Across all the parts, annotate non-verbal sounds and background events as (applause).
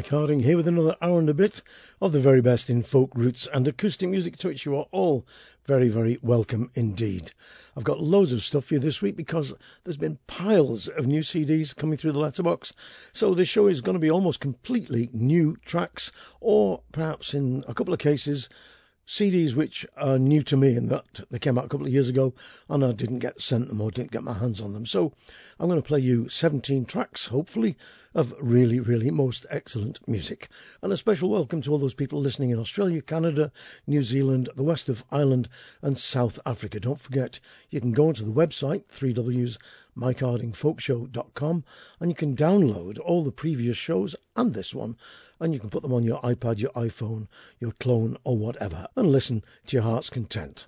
Mike Harding here with another hour and a bit of the very best in folk roots and acoustic music to which you are all very, very welcome indeed. I've got loads of stuff for you this week because there's been piles of new CDs coming through the letterbox. So this show is going to be almost completely new tracks, or perhaps in a couple of cases, CDs which are new to me in that they came out a couple of years ago and I didn't get sent them or didn't get my hands on them. So I'm going to play you 17 tracks, hopefully, of really, really most excellent music. And a special welcome to all those people listening in Australia, Canada, New Zealand, the west of Ireland, and South Africa. Don't forget, you can go onto the website, 3Ws mikehardingfolkshow.com, and you can download all the previous shows and this one, and you can put them on your iPad, your iPhone, your clone, or whatever, and listen to your heart's content.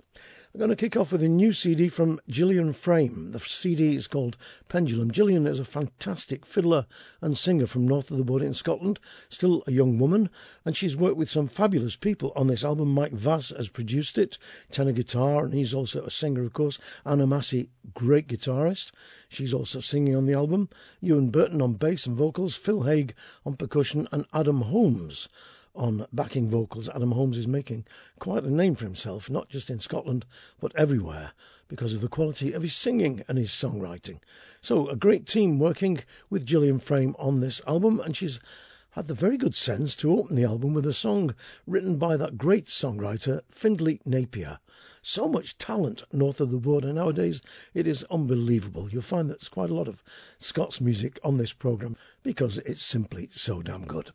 I'm going to kick off with a new CD from Gillian Frame. The CD is called Pendulum. Gillian is a fantastic fiddler and singer from north of the border in Scotland, still a young woman, and she's worked with some fabulous people on this album. Mike Vass has produced it, tenor guitar, and he's also a singer, of course. Anna Massie, great guitarist. She's also singing on the album. Euan Burton on bass and vocals, Phil Haig on percussion, and Adam Holmes on backing vocals, Adam Holmes is making quite a name for himself, not just in Scotland, but everywhere, because of the quality of his singing and his songwriting. So, a great team working with Gillian Frame on this album, and she's had the very good sense to open the album with a song written by that great songwriter, Findlay Napier. So much talent north of the border nowadays, it is unbelievable. You'll find there's quite a lot of Scots music on this programme because it's simply so damn good.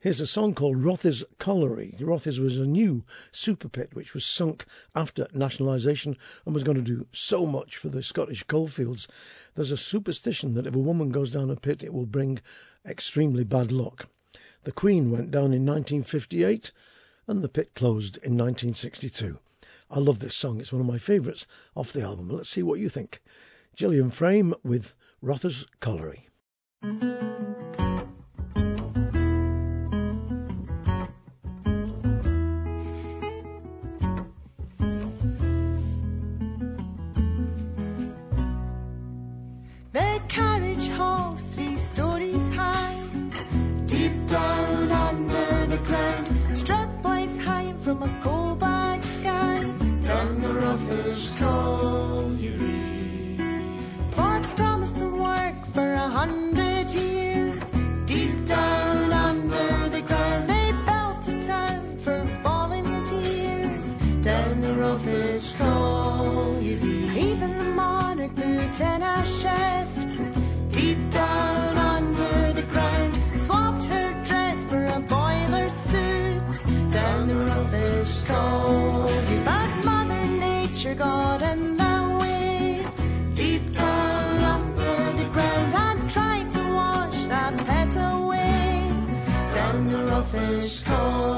Here's a song called Rothes Colliery. Rothes was a new super pit which was sunk after nationalisation and was going to do so much for the Scottish coalfields. There's a superstition that if a woman goes down a pit, it will bring extremely bad luck. The Queen went down in 1958 and the pit closed in 1962. I love this song. It's one of my favourites off the album. Let's see what you think. Gillian Frame with Rothes Colliery. from a coal black sky down the Rothes colliery. Forbes promised to work for a hundred. Spanish.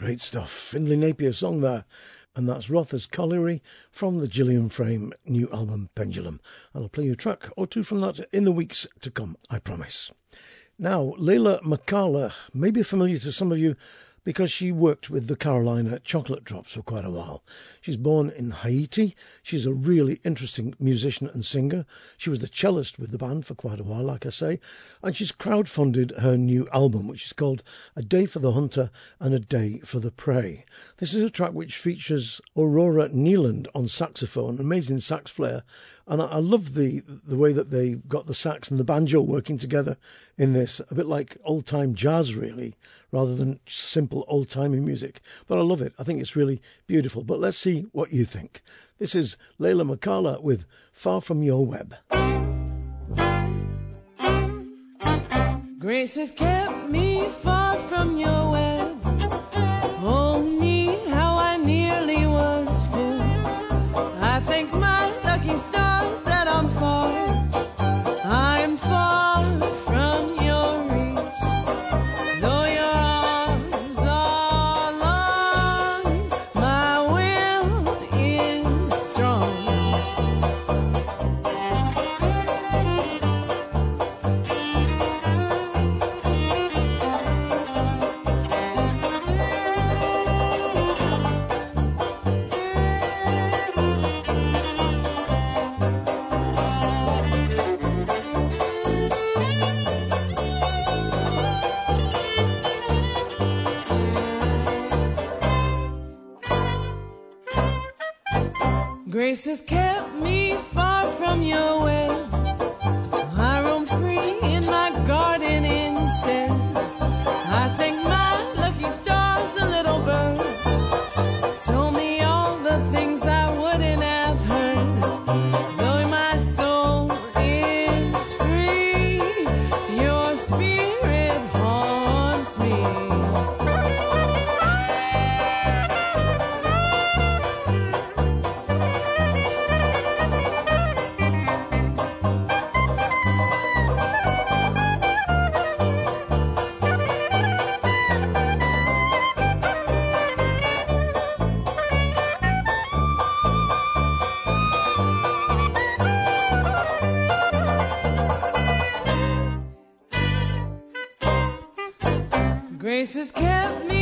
Great stuff. Findlay Napier song there. And that's Rothes Colliery from the Gillian Frame new album Pendulum. And I'll play you a track or two from that in the weeks to come, I promise. Now, Leyla McCalla may be familiar to some of you because she worked with the Carolina Chocolate Drops for quite a while. She's born in Haiti. She's a really interesting musician and singer. She was the cellist with the band for quite a while, like I say, and she's crowdfunded her new album, which is called A Day for the Hunter and A Day for the Prey. This is a track which features Aurora Nealand on saxophone, amazing sax player, and I, I love the the way that they got the sax and the banjo working together in this, a bit like old time jazz, really, rather than simple old timey music. But I love it. I think it's really beautiful. But let's see what you think. This is Leyla McCalla with Far From Your Web. Grace has kept me far from your web. Grace has kept me far from your Grace has kept me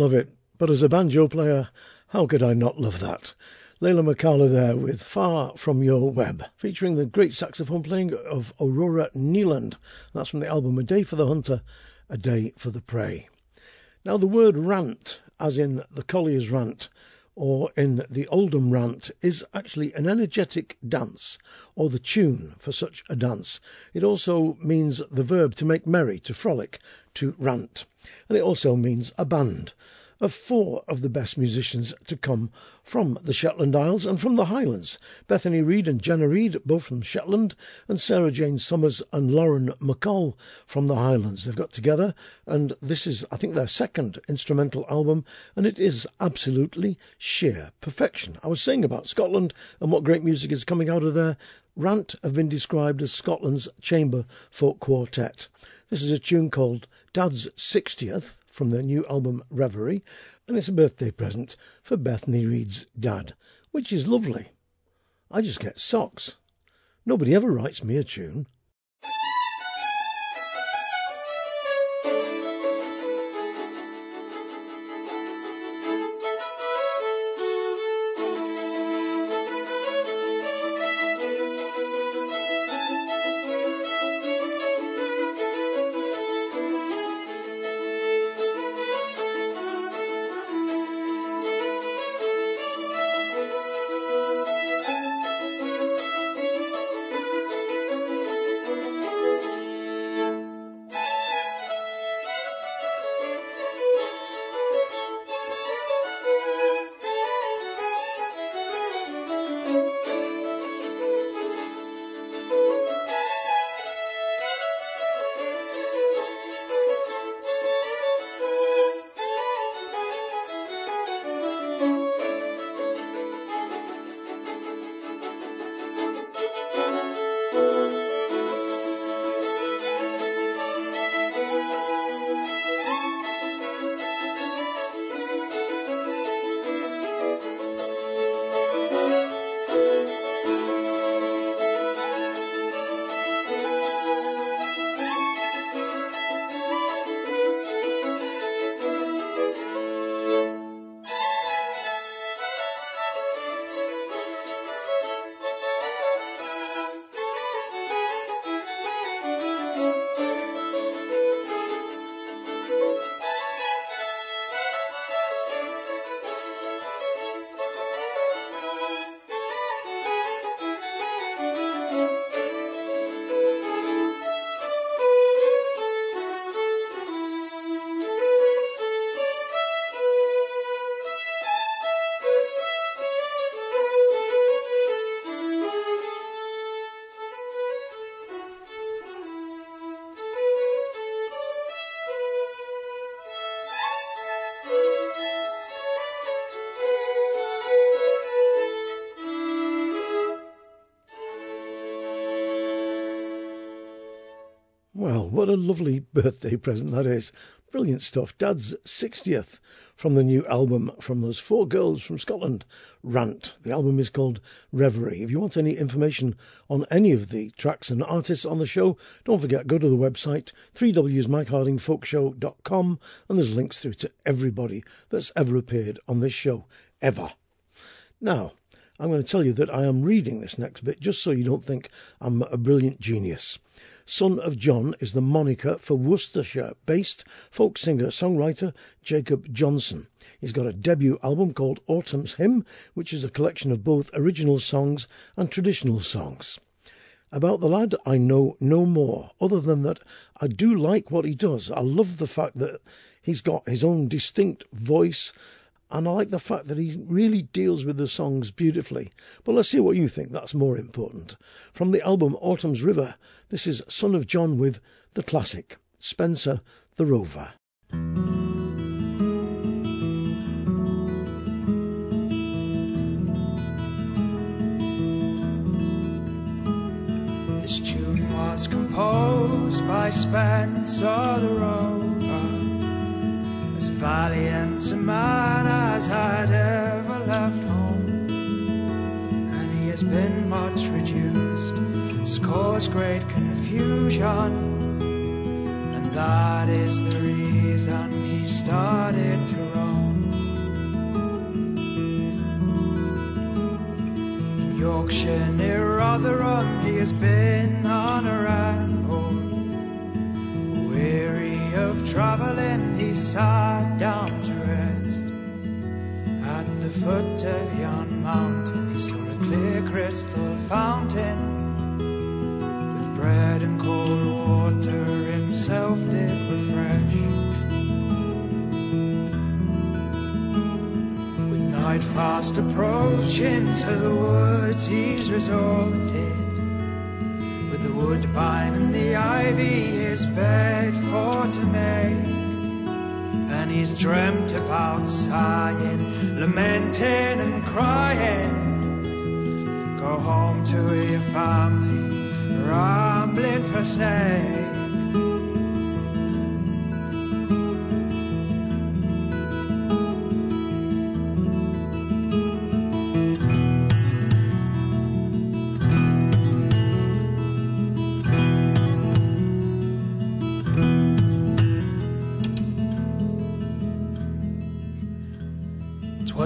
love it. But as a banjo player, how could I not love that? Leyla McCalla there with Far From Your Web, featuring the great saxophone playing of Aurora Nealand. That's from the album A Day for the Hunter, A Day for the Prey. Now, the word rant, as in the Collier's rant, or in the Oldham rant, is actually an energetic dance, or the tune for such a dance. It also means the verb to make merry, to frolic, to rant. And it also means a band of four of the best musicians to come from the Shetland Isles and from the Highlands. Bethany Reid and Jenna Reid, both from Shetland, and Sarah Jane Summers and Lauren MacColl from the Highlands. They've got together, and this is, I think, their second instrumental album, and it is absolutely sheer perfection. I was saying about Scotland and what great music is coming out of there. Rant have been described as Scotland's chamber folk quartet. This is a tune called Dad's 60th from their new album Reverie, and it's a birthday present for Bethany Reid's dad, which is lovely. I just get socks. Nobody ever writes me a tune. A lovely birthday present that is. Brilliant stuff. Dad's 60th from the new album from those four girls from Scotland, Rant. The album is called Reverie. If you want any information on any of the tracks and artists on the show, don't forget, go to the website, 3wsmikehardingfolkshow.com, and there's links through to everybody that's ever appeared on this show, ever. Now, I'm going to tell you that I am reading this next bit just so you don't think I'm a brilliant genius. Son of John is the moniker for Worcestershire based folk singer songwriter Jacob Johnson. He's got a debut album called Autumn's Hymn, which is a collection of both original songs and traditional songs. About the lad, I know no more, other than that I do like what he does. I love the fact that he's got his own distinct voice and I like the fact that he really deals with the songs beautifully. But let's see what you think, that's more important. From the album Autumn's River, this is Son of John with the classic, Spencer the Rover. This tune was composed by Spencer the Rover valiant a man as had ever left home. And he has been much reduced, has caused great confusion. And that is the reason he started to roam. In Yorkshire near Rotherham, he has been on a ramble weary of traveling, he sat down to rest. At the foot of yon mountain, he saw a clear crystal fountain. With bread and cold water, himself did refresh. With night fast approaching to the woods, he's resorted woodbine and the ivy his bed for to make. And he's dreamt about sighing, lamenting and crying. Go home to your family, rambling for sake.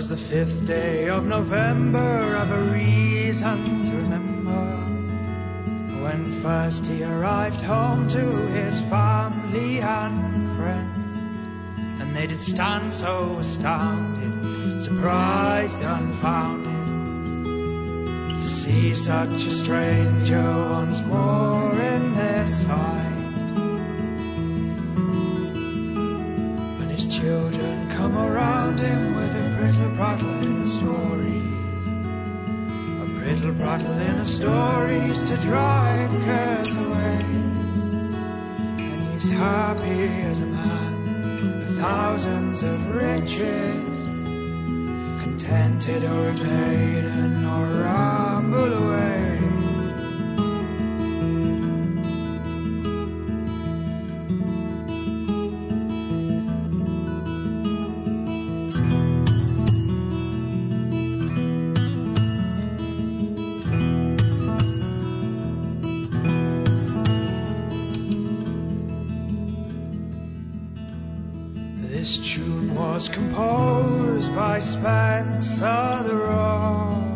Was the fifth day of November, I've a reason to remember. When first he arrived home to his family and friends, and they did stand so astounded, surprised, and unfounded, to see such a stranger once more in their sight. When his children come around him prattle in the stories. A brittle prattle in the stories to drive cares away. And he's happy as a man with thousands of riches. Contented or a maiden or ramble away. This tune was composed by Spencer the Rover.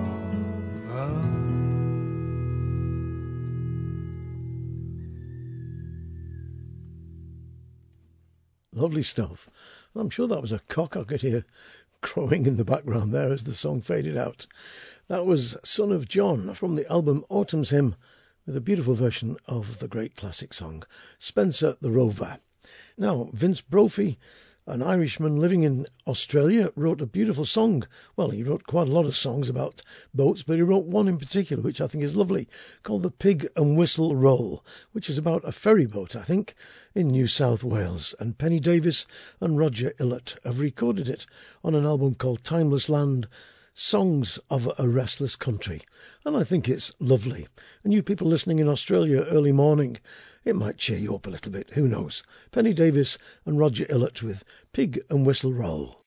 Lovely stuff. I'm sure that was a cock I could hear crowing in the background there as the song faded out. That was Son of John from the album Autumn's Hymn with a beautiful version of the great classic song, Spencer the Rover. Now, Vince Brophy, an Irishman living in Australia, wrote a beautiful song. Well, he wrote quite a lot of songs about boats, but he wrote one in particular, which I think is lovely, called The Pig and Whistle Roll, which is about a ferry boat, I think, in New South Wales. And Penny Davies and Roger Ilott have recorded it on an album called Timeless Land Songs of a Restless Country. And I think it's lovely. And you people listening in Australia early morning, it might cheer you up a little bit. Who knows? Penny Davies and Roger Ilott with Pig and Whistle Roll.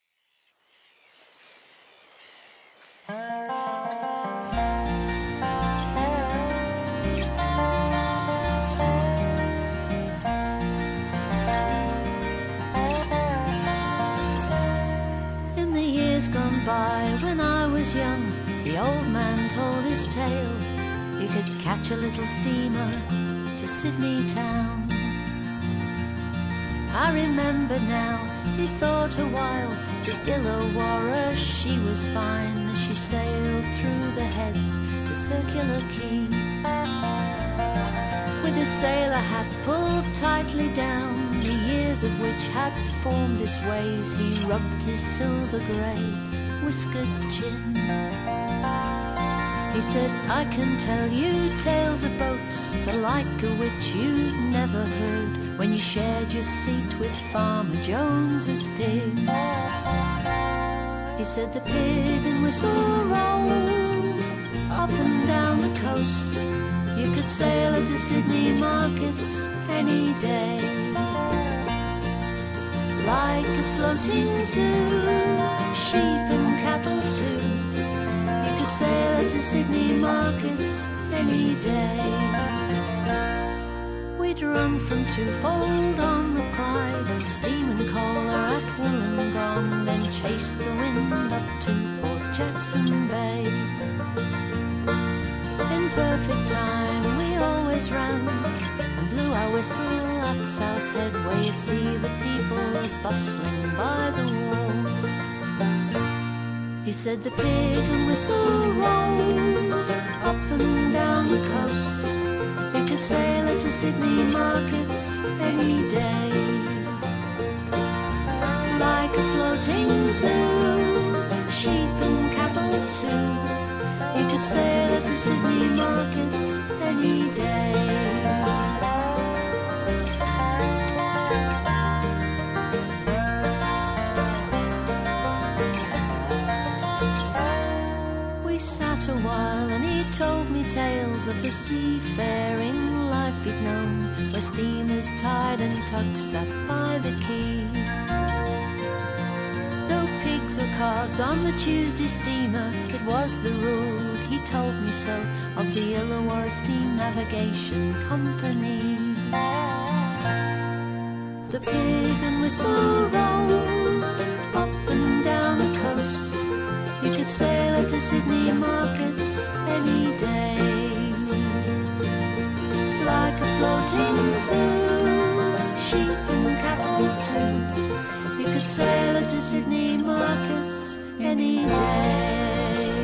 In the years gone by when I was young, the old man told his tale. You could catch a little steamer to Sydney town. I remember now, he thought a while, the Illawarra, she was fine as she sailed through the heads to Circular Quay. With his sailor hat pulled tightly down, the years of which had formed its ways, he rubbed his silver grey whiskered chin. He said, I can tell you tales of boats, the like of which you never heard when you shared your seat with Farmer Jones's pigs. He said, the pig and whistle roll up and down the coast. You could sail it to Sydney markets any day. Like a floating zoo, sheep and cattle too. You could sail to Sydney markets any day. We'd run from Twofold on the Clyde, steam and cola at Wollongong, then chase the wind up to Port Jackson Bay. In perfect time, we always ran and blew our whistle at South Head, where you'd see the people bustling by the wharf. He said the pig and whistle roll up and down the coast. They could sail it to Sydney markets any day. Like a floating zoo, sheep and cattle too. You could sail it to Sydney markets any day. Tales of the seafaring life he'd known, where steamers tied and tugs sat by the quay. No pigs or cards on the Tuesday steamer, it was the rule, he told me so, of the Illawarra Steam Navigation Company. The pig and whistle roll could sail to Sydney markets any day like a floating zoo. Sheep and cattle too. You could sail to Sydney markets any day.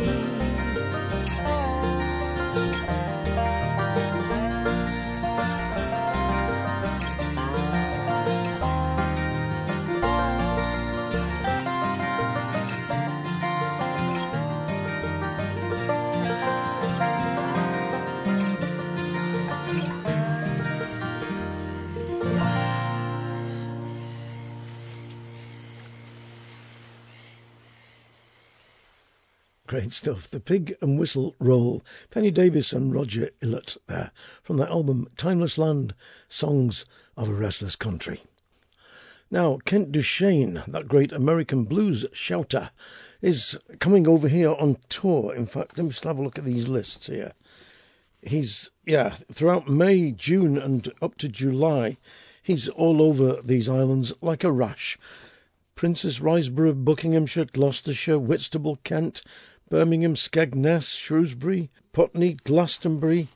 Great stuff. The Pig and Whistle Roll. Penny Davies and Roger Ilott there from the album Timeless Land Songs of a Restless Country. Now, Kent Duchaine, that great American blues shouter, is coming over here on tour. In fact, let me just have a look at these lists here. He's, yeah, throughout May, June, and up to July, he's all over these islands like a rash. Princes Risborough, Buckinghamshire, Gloucestershire, Whitstable, Kent, Birmingham, Skegness, Shrewsbury, Putney, Glastonbury,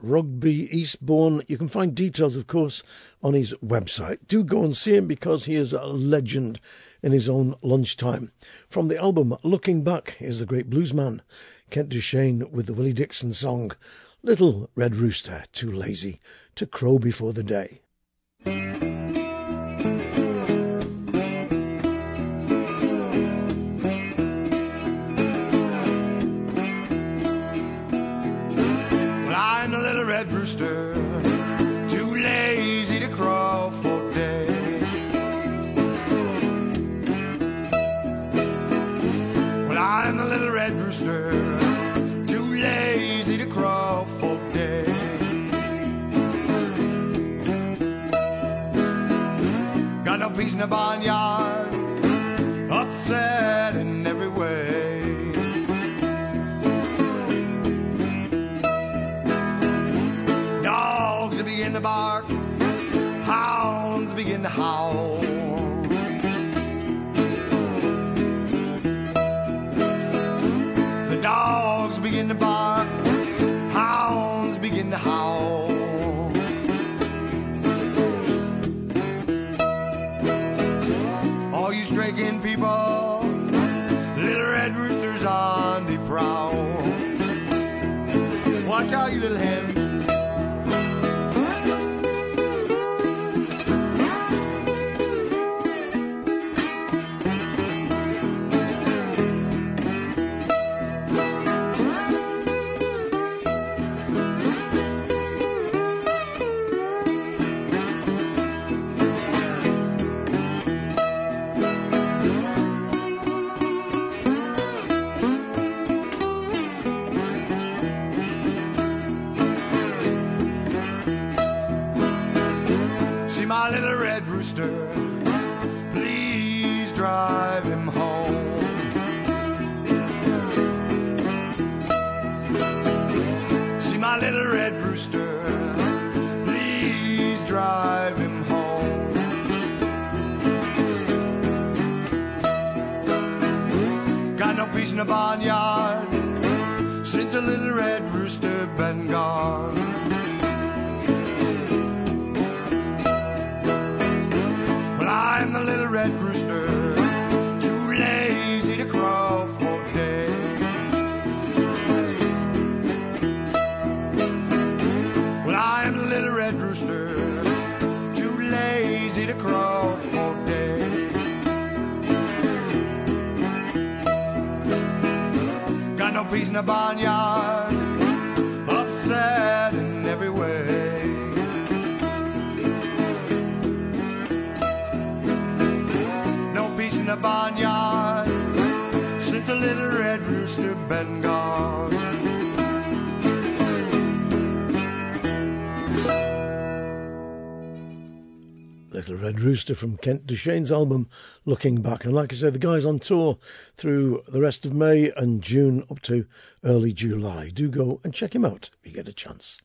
Rugby, Eastbourne. You can find details, of course, on his website. Do go and see him because he is a legend in his own lunchtime. From the album Looking Back is the great bluesman Kent Duchaine with the Willie Dixon song Little Red Rooster, Too Lazy to Crow Before the Day. The in the barnyard since the little red rooster been gone. In the barnyard, upset in every way. no peace in the barnyard since the little red rooster been gone. Little Red Rooster from Kent Duchaine's album Looking Back. And like I said, the guy's on tour through the rest of May and June up to early July. Do go and check him out if you get a chance.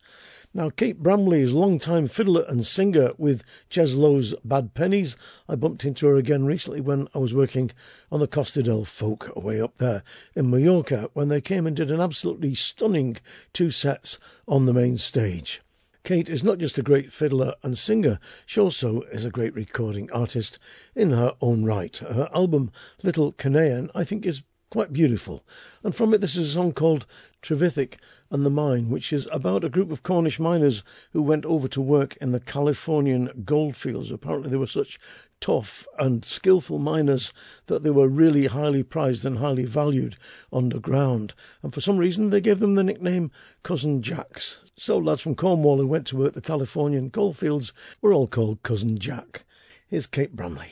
Now, Kate Bramley is long-time fiddler and singer with Ches Lowe's Bad Pennies. I bumped into her again recently when I was working on the Costa del Folk way up there in Mallorca when they came and did an absolutely stunning two sets on the main stage. Kate is not just a great fiddler and singer, she also is a great recording artist in her own right. Her album Little Canaan, I think, is quite beautiful. And from it, this is a song called Trevithick and the Mine, which is about a group of Cornish miners who went over to work in the Californian goldfields. Apparently, they were such tough and skillful miners that they were really highly prized and highly valued underground. And for some reason, they gave them the nickname Cousin Jacks. So, lads from Cornwall who went to work the Californian goldfields were all called Cousin Jack. Here's Kate Bramley.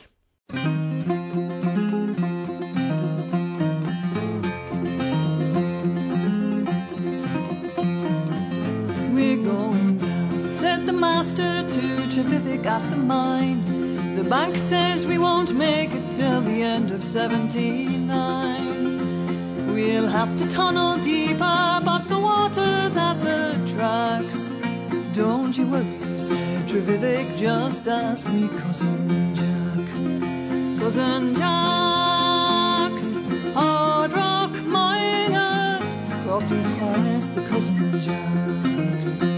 We're going down, said the master to Trevithick at the mine. Bank says we won't make it till the end of 79. We'll have to tunnel deeper, but the water's at the tracks. Don't you worry, said Trevithick, just ask me cousin Jack. Cousin Jack's hard rock miners, Crofty's finest, the cousin Jack's.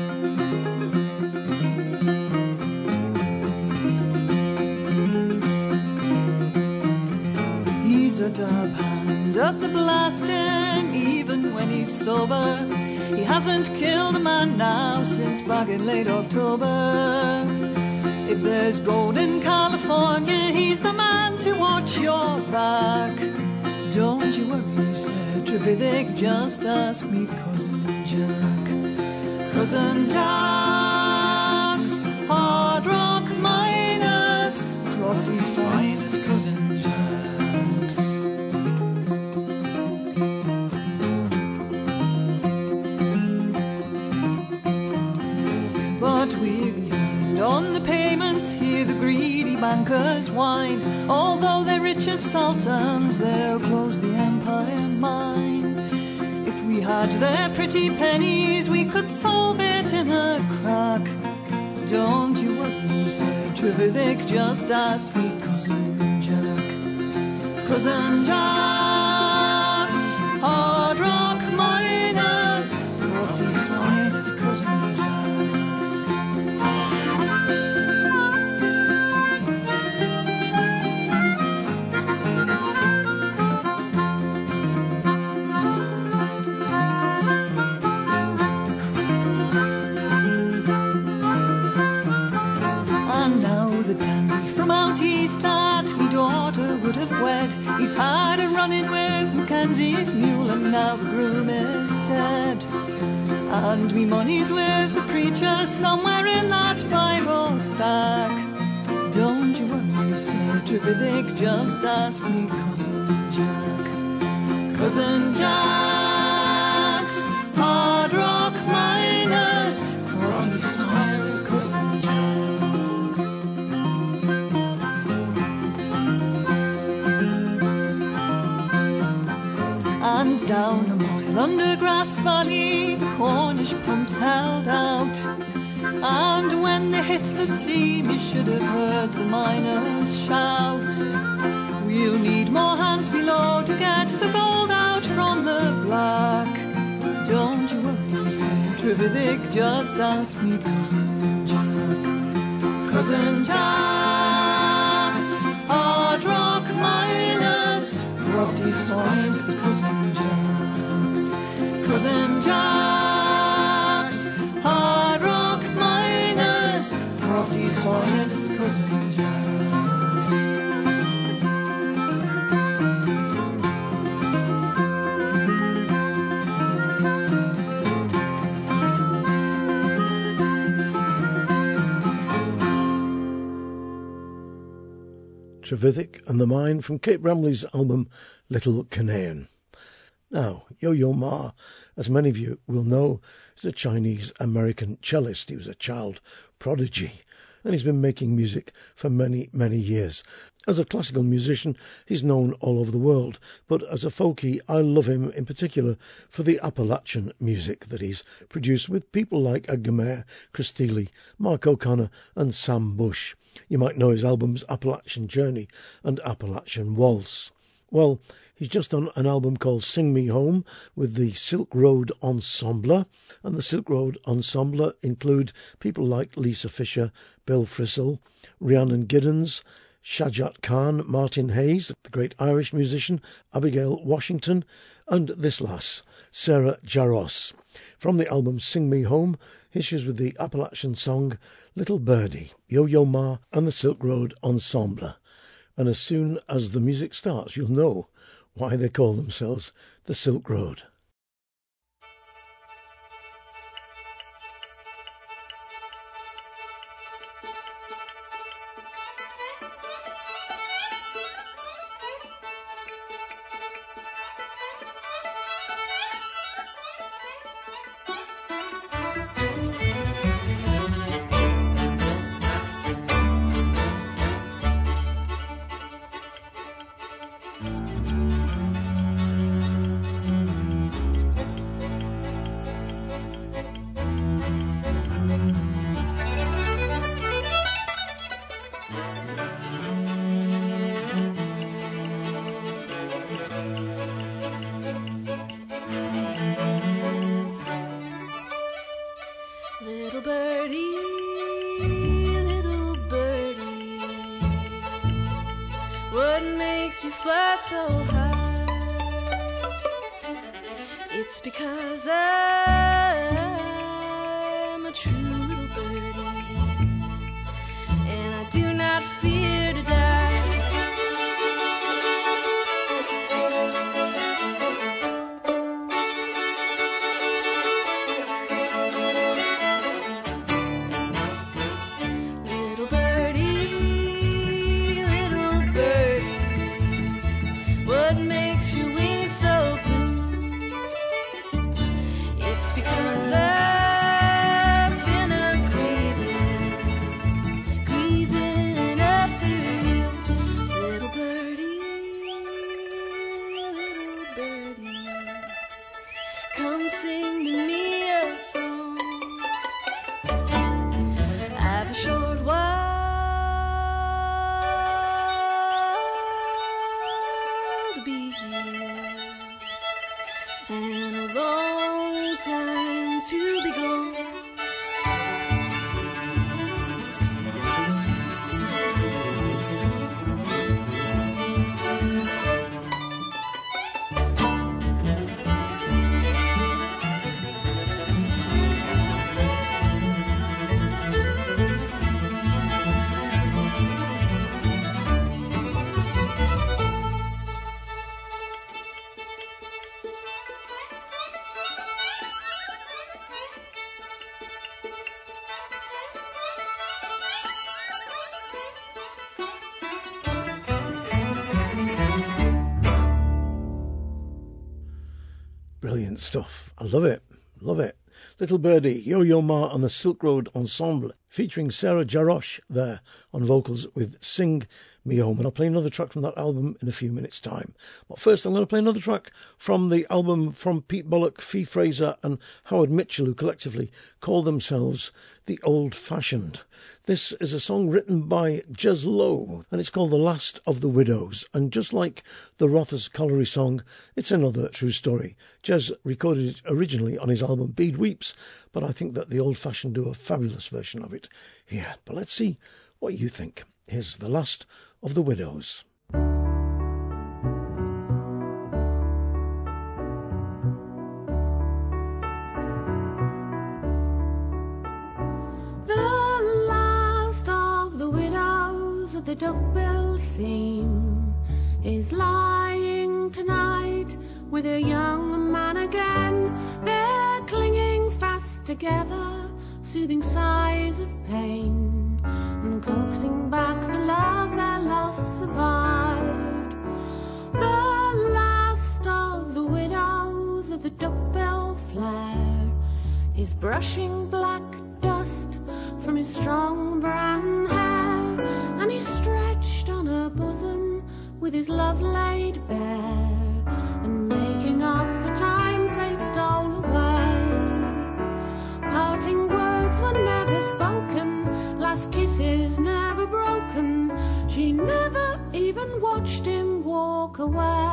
A dab hand at the blasting, even when he's sober. He hasn't killed a man now since back in late October. If there's gold in California, he's the man to watch your back. Don't you worry, said Trevithick, just ask me cousin Jack. Cousin Jack's hard rock miners, Crofty's whine. Although they're rich as sultans, they'll close the empire mine. If we had their pretty pennies, we could solve it in a crack. Don't you worry, said Trevithick, just ask me cousin Jack. Cousin Jack's Mackenzie's mule, and now the groom is dead. And me money's with the preacher somewhere in that Bible stack. Don't you worry, said Trevithick, just ask me cousin Jack. Cousin Jack's Pumps held out. And when they hit the seam, you should have heard the miners shout. We'll need more hands below to get the gold out from the black. Don't you worry, said Trevithick, just ask me cousin Jack. Cousin Jack's hard rock miners, Crofty's finest cousin Jack's. Cousin Jack's Jack's. Trevithick and the Mine from Kate Bramley's album Little Canaan. Now, Yo Yo Ma, as many of you will know, is a Chinese American cellist. He was a child prodigy and he's been making music for many, many years. As a classical musician, he's known all over the world, but as a folkie, I love him in particular for the Appalachian music that he's produced with people like Edgar Meyer, Chris Thile, Mark O'Connor, and Sam Bush. You might know his albums Appalachian Journey and Appalachian Waltz. Well, he's just done an album called Sing Me Home with the Silk Road Ensemble, and the Silk Road Ensemble include people like Lisa Fischer, Bill Frisell, Rhiannon Giddens, Shujaat Khan, Martin Hayes, the great Irish musician, Abigail Washington, and this lass, Sarah Jarosz. From the album Sing Me Home, issues with the Appalachian song Little Birdie, Yo Yo Ma, and the Silk Road Ensemble. And as soon as the music starts, you'll know why they call themselves the Silk Road. It's because stuff. I love it. Love it. Little Birdie, Yo Yo Ma and the Silk Road Ensemble, featuring Sarah Jarosz there on vocals with Sing Me Home. And I'll play another track from that album in a few minutes' time. But first, I'm going to play another track from the album from Pete Bullock, Fee Fraser, and Howard Mitchell, who collectively call themselves The Old Fashioned. This is a song written by Jez Lowe, and it's called The Last of the Widows. And just like the Rothes Colliery song, it's another true story. Jez recorded it originally on his album Bede Weeps, but I think that the Old Fashioned do a fabulous version of it here. But let's see what you think. Here's The Last of the Widows. The last of the widows of the duckbill seam is lying tonight with a young man together, soothing sighs of pain and coaxing back the love their loss survived. The last of the widows of the duckbill flare is brushing black dust from his strong brown hair, and he's stretched on her bosom with his love laid bare, away.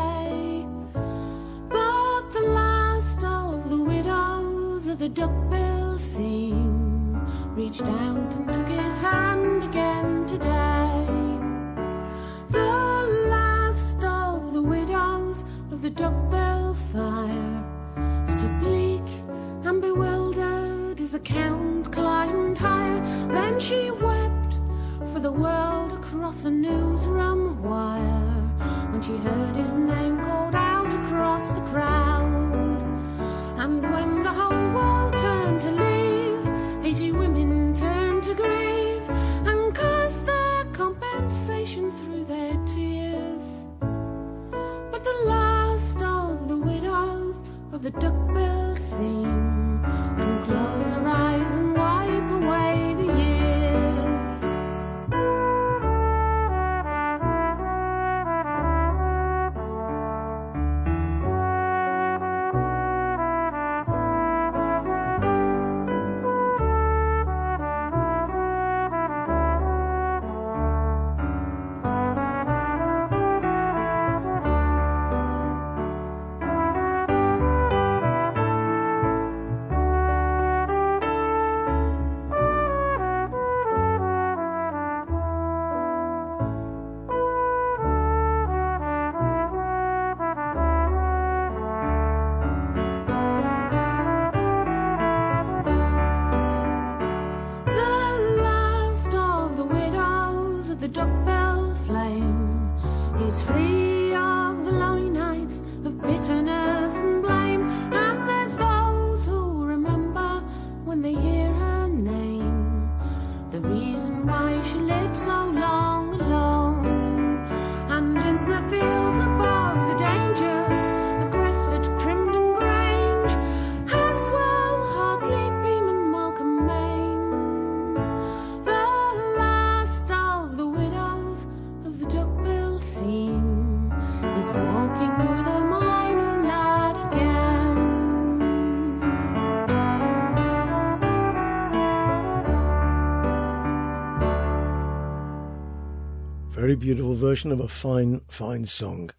Very beautiful version of a fine, fine song.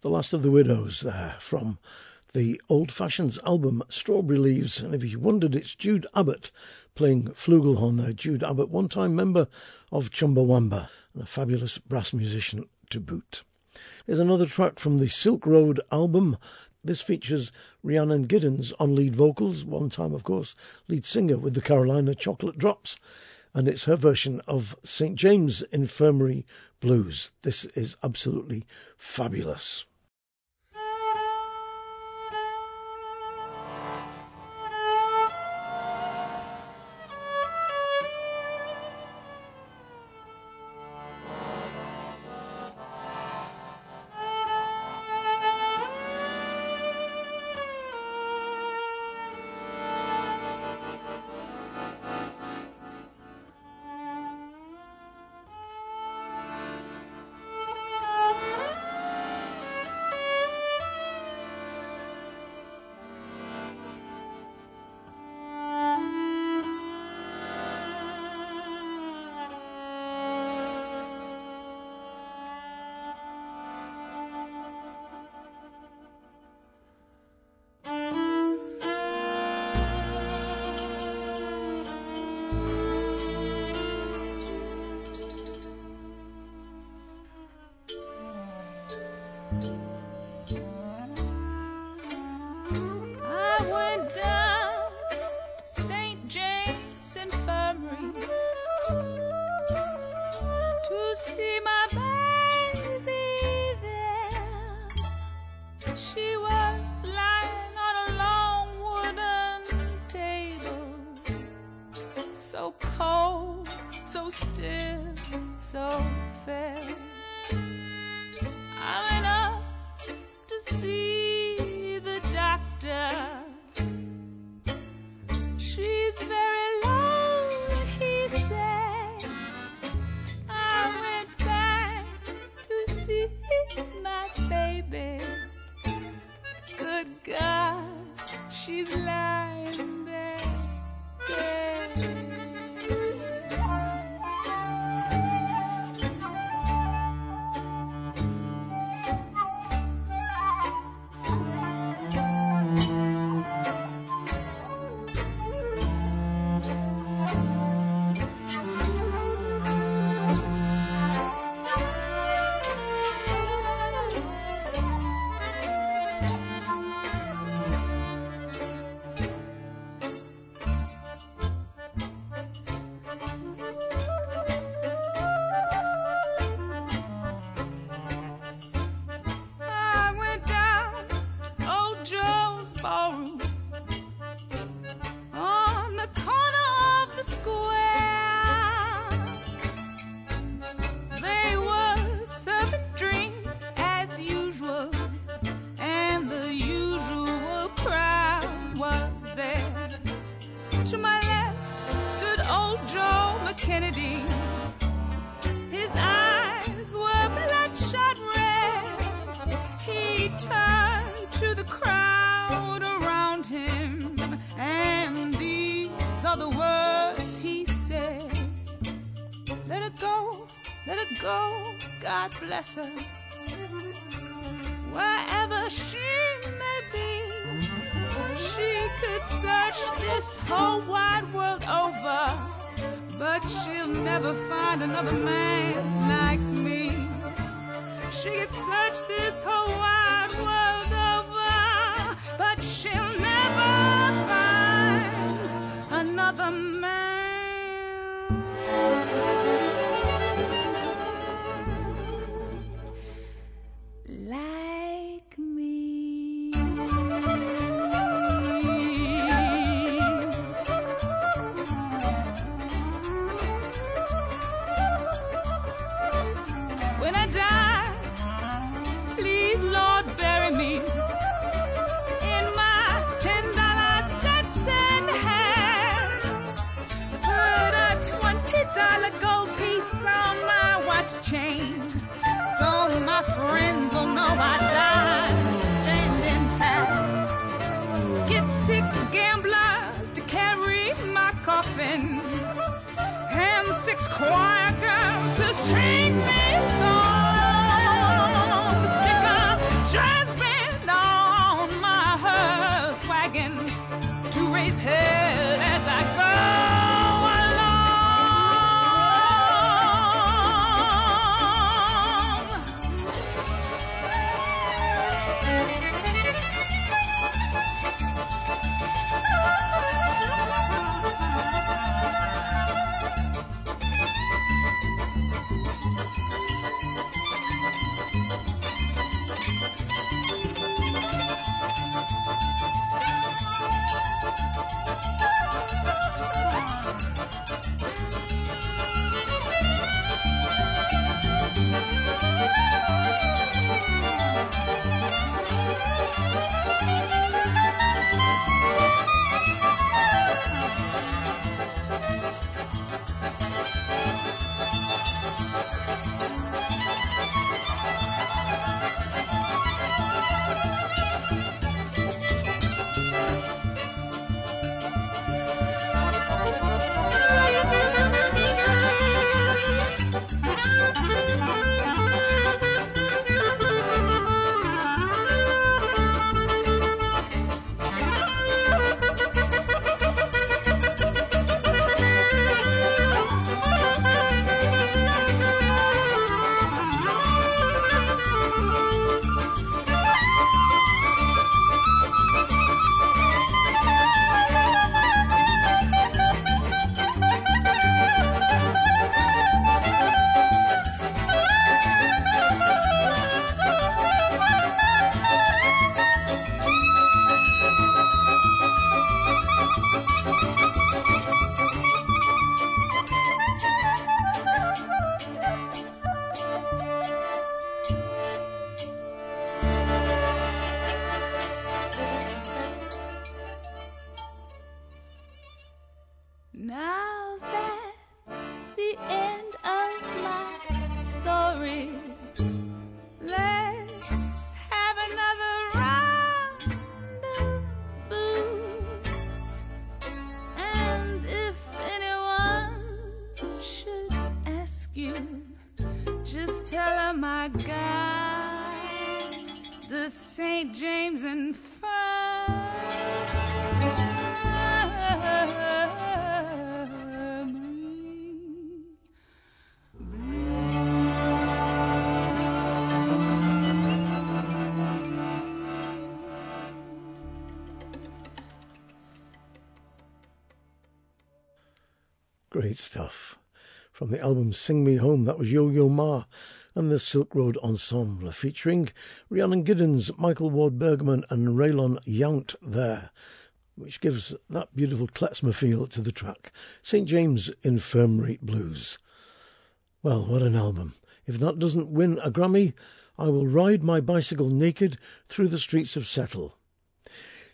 The Last of the Widows there from the Old Fashions album Strawberry Leaves. And if you wondered, it's Jude Abbott playing flugelhorn there. Jude Abbott, one time member of Chumbawamba, and a fabulous brass musician to boot. Here's another track from the Silk Road album. This features Rhiannon Giddens on lead vocals, one time, of course, lead singer with the Carolina Chocolate Drops and it's her version of St. James Infirmary Blues. This is absolutely fabulous. Thank you. From the album Sing Me Home, that was Yo Yo Ma and the Silk Road Ensemble, featuring Rhiannon Giddens, Michael Ward-Bergeman, and Reylon Yount there, which gives that beautiful klezmer feel to the track. St. James Infirmary Blues. Well, what an album. If that doesn't win a Grammy, I will ride my bicycle naked through the streets of Settle.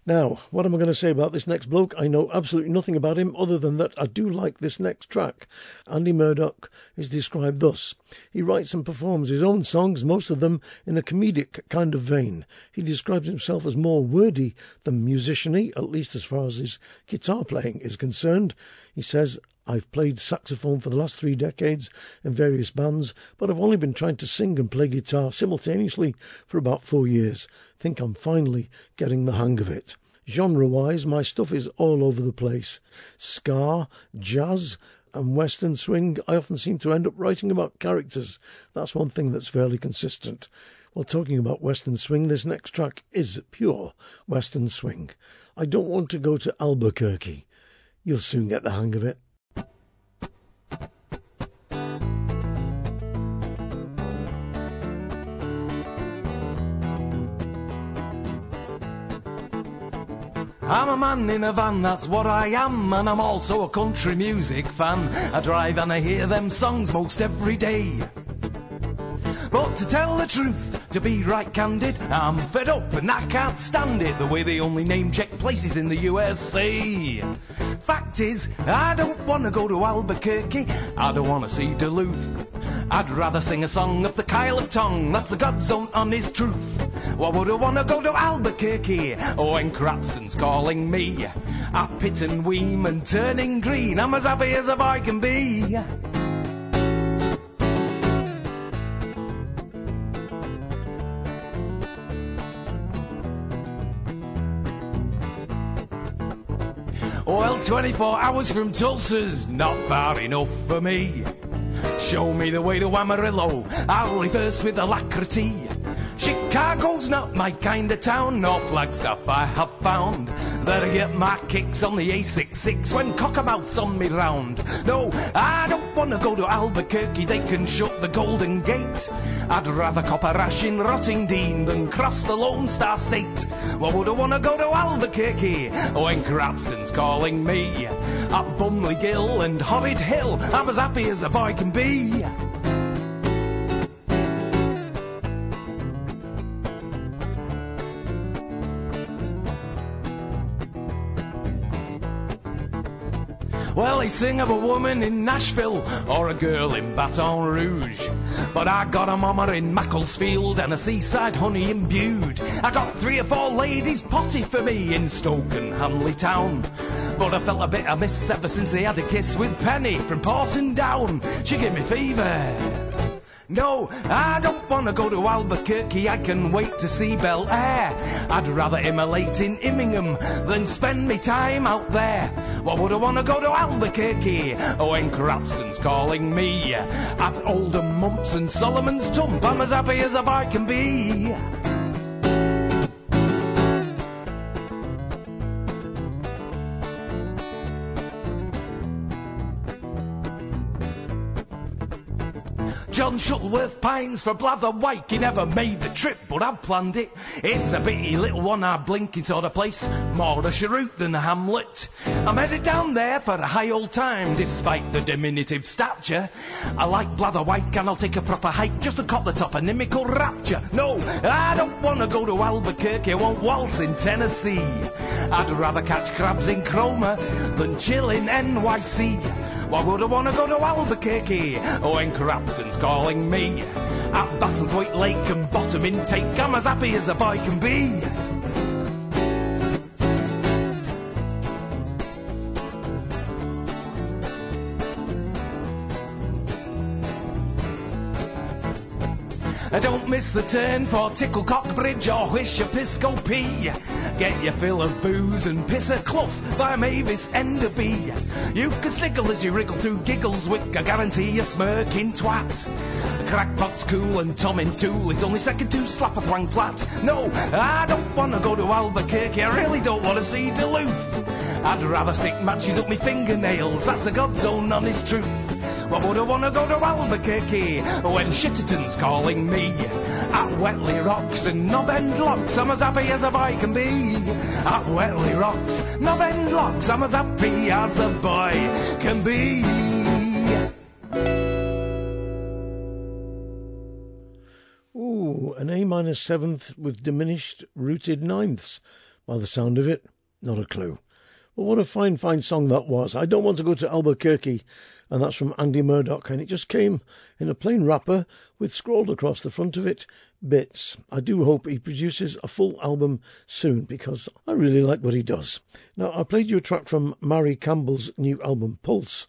Now, what am I going to say about this next bloke? I know absolutely nothing about him other than that I do like this next track. Andy Murdoch is described thus. He writes and performs his own songs, most of them in a comedic kind of vein. He describes himself as more wordy than musiciany, at least as far as his guitar playing is concerned. He says, I've played saxophone for the last three decades in various bands, but I've only been trying to sing and play guitar simultaneously for about four years. Think I'm finally getting the hang of it. Genre wise, my stuff is all over the place. Ska, jazz, and western swing, I often seem to end up writing about characters. That's one thing that's fairly consistent. Well, talking about western swing, this next track is pure western swing. I don't want to go to Albuquerque. You'll soon get the hang of it. I'm a man in a van, that's what I am, and I'm also a country music fan. I drive and I hear them songs most every day. But to tell the truth, to be right candid, I'm fed up and I can't stand it the way they only name check places in the USA. Fact is, I don't want to go to Albuquerque, I don't want to see Duluth. I'd rather sing a song of the Kyle of Tongue, that's the God's own honest truth. Why would I want to go to Albuquerque oh, when Crapstone's calling me? At Pitt and Weem and turning green, I'm as happy as a boy can be. 24 hours from Tulsa's not far enough for me. Show me the way to Amarillo, I'll reverse with alacrity. Chicago's not my kind of town, nor Flagstaff I have found. That I get my kicks on the A66 when Cockermouth's on me round. No, I don't wanna go to Albuquerque, they can shut the Golden Gate. I'd rather cop a rash in Rottingdean than cross the Lone Star State. Well, would I wanna go to Albuquerque when Crapstone's calling me? At Bumley Gill and Horrid Hill, I'm as happy as a boy can be. They sing of a woman in Nashville or a girl in Baton Rouge. But I got a mama in Macclesfield and a seaside honey imbued. I got three or four ladies potty for me in Stoke and Hanley Town. But I felt a bit amiss ever since they had a kiss with Penny from Porton Down. She gave me fever. No, I don't want to go to Albuquerque, I can wait to see Bel Air. I'd rather immolate in Immingham than spend me time out there. Why would I want to go to Albuquerque oh, when Crapstone's calling me? At Oldham Mumps and Solomon's Tump, I'm as happy as a boy can be. Shuttleworth pines for Blatherwycke. He never made the trip, but I've planned it. It's a bitty little one-eyed blinking sort of place, more a cheroot than a hamlet. I'm headed down there for a high old time, despite the diminutive stature. I like Blatherwycke and I'll take a proper hike just to cop the top toponymical rapture. No, I don't want to go to Albuquerque, I won't waltz in Tennessee. I'd rather catch crabs in Cromer than chill in NYC. Why would I want to go to Albuquerque oh, when Crapstone's calling me? At Bassenthwaite Lake and Bottom Intake, I'm as happy as a boy can be. Don't miss the turn for Ticklecock Bridge or Huish Episcopi. Get your fill of booze and piss a clough by Mavis Enderby. You can sniggle as you wriggle through Giggleswick, I guarantee a smirking twat. Crackpot's cool and Tomintoul is only second to slap a thwang flat. No, I don't want to go to Albuquerque, I really don't want to see Duluth. I'd rather stick matches up my fingernails, that's a God's own honest truth. Why would I want to go to Albuquerque when Shitterton's calling me? At Wetley Rocks and Knob End Locks, I'm as happy as a boy can be. At Wetley Rocks, Knob End Locks, I'm as happy as a boy can be. Ooh, an A minor seventh with diminished rooted ninths. By the sound of it, not a clue. But what a fine, fine song that was. I don't want to go to Albuquerque, and that's from Andy Murdoch, and it just came in a plain wrapper with scrawled across the front of it bits. I do hope he produces a full album soon because I really like what he does. Now, I played you a track from Mairi Campbell's new album Pulse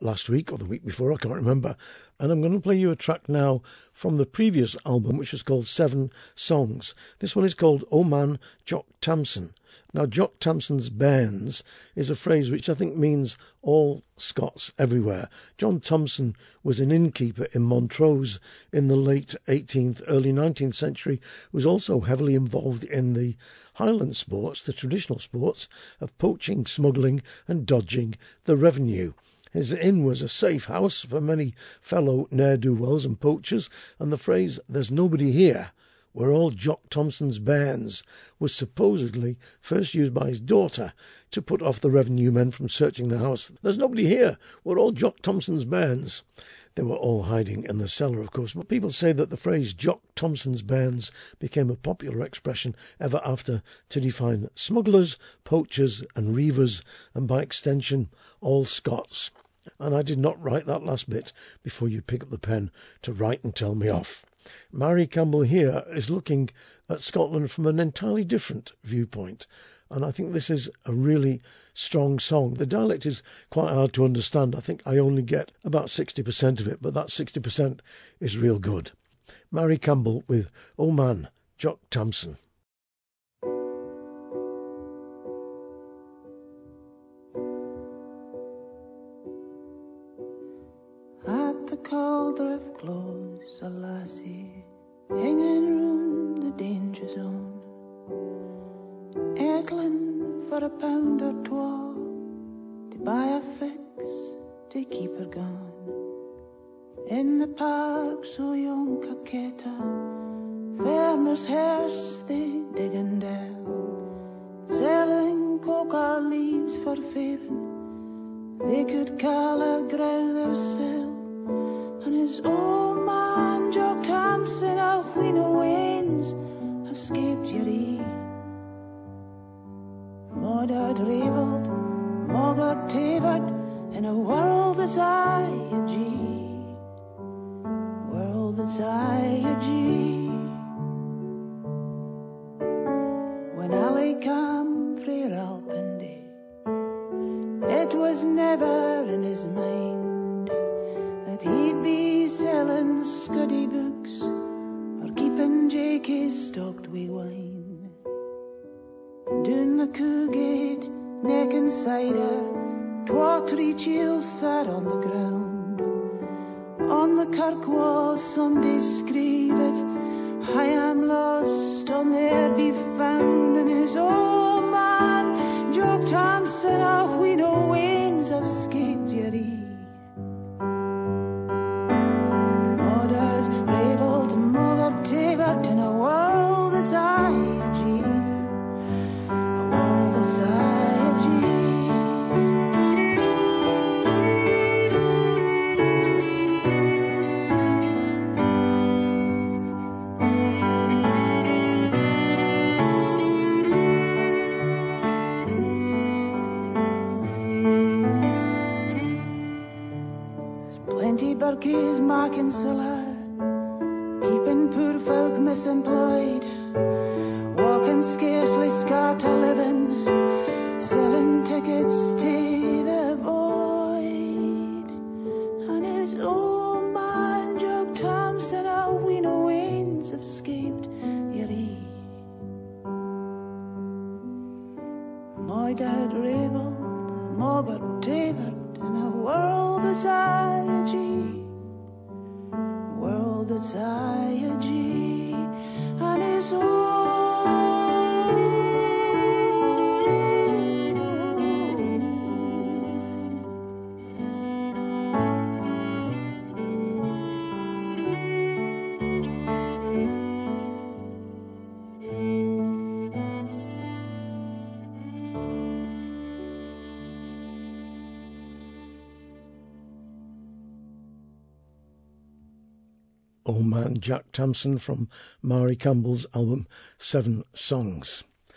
last week or the week before, I can't remember, and I'm going to play you a track now from the previous album, which was called Seven Songs. This one is called Oh Man, Jock Tamson. Now, Jock Tamson's bairns is a phrase which I think means all Scots everywhere. John Thompson was an innkeeper in Montrose in the late 18th, early 19th century, was also heavily involved in the Highland sports, the traditional sports of poaching, smuggling, and dodging the revenue. His inn was a safe house for many fellow ne'er-do-wells and poachers, and the phrase, there's nobody here, were all Jock Thompson's bairns, was supposedly first used by his daughter to put off the revenue men from searching the house. There's nobody here, we're all Jock Thompson's bairns. They were all hiding in the cellar, of course, but people say that the phrase Jock Thompson's bairns became a popular expression ever after to define smugglers, poachers, and reivers, and by extension, all Scots. And I did not write that last bit before you pick up the pen to write and tell me off. Mairi Campbell here is looking at Scotland from an entirely different viewpoint. And I think this is a really strong song. The dialect is quite hard to understand. I think I only get about 60% of it, but that 60% is real good. Mairi Campbell with Oh Man, Jock Tamson. World that's I. When Ali came frae Alpindy, it was never in his mind that he'd be selling scuddy books or keeping J.K. stocked wi' wine. Doon the Coogate, neck and cider, twa three chiels sat on the ground. The kirk wall, somebody I am lost, I'll ne'er be found. And his old man, Jock Thompson of Weeno Wains, have of Yuri. Burkies marking siller, keeping poor folk misemployed, walking scarcely scar to living, selling tickets to Old Man uh, Jack Thompson from Mairi Campbell's album Seven Songs. A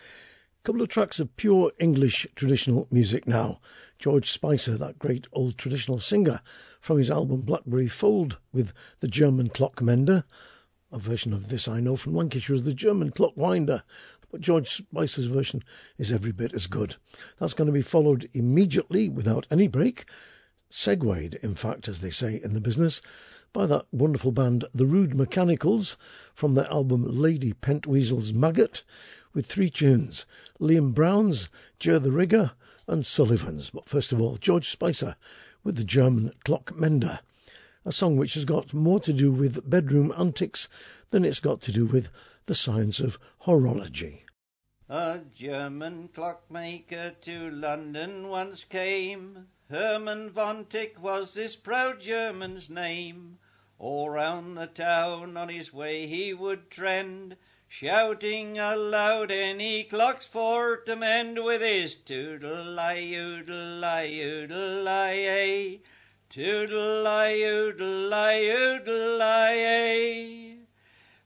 couple of tracks of pure English traditional music now. George Spicer, that great old traditional singer, from his album Blackberry Fold with the German Clock Mender. A version of this I know from Lancashire as the German Clock Winder, but George Spicer's version is every bit as good. That's going to be followed immediately, without any break, segued, in fact, as they say in the business, by that wonderful band, The Rude Mechanicals, from their album Lady Pentweazle's Maggot, with three tunes Liam Browne's, Jer the Rigger, and Sullivan's. But first of all, George Spicer with the German Clock Mender, a song which has got more to do with bedroom antics than it's got to do with the science of horology. A German clockmaker to London once came. Herman von Tick was this proud German's name. All round the town on his way he would trend, shouting aloud any clocks for to mend with his toodle-lie, oodle-lie, oodle-lie, toodle-lie, oodle-lie, oodle-lie.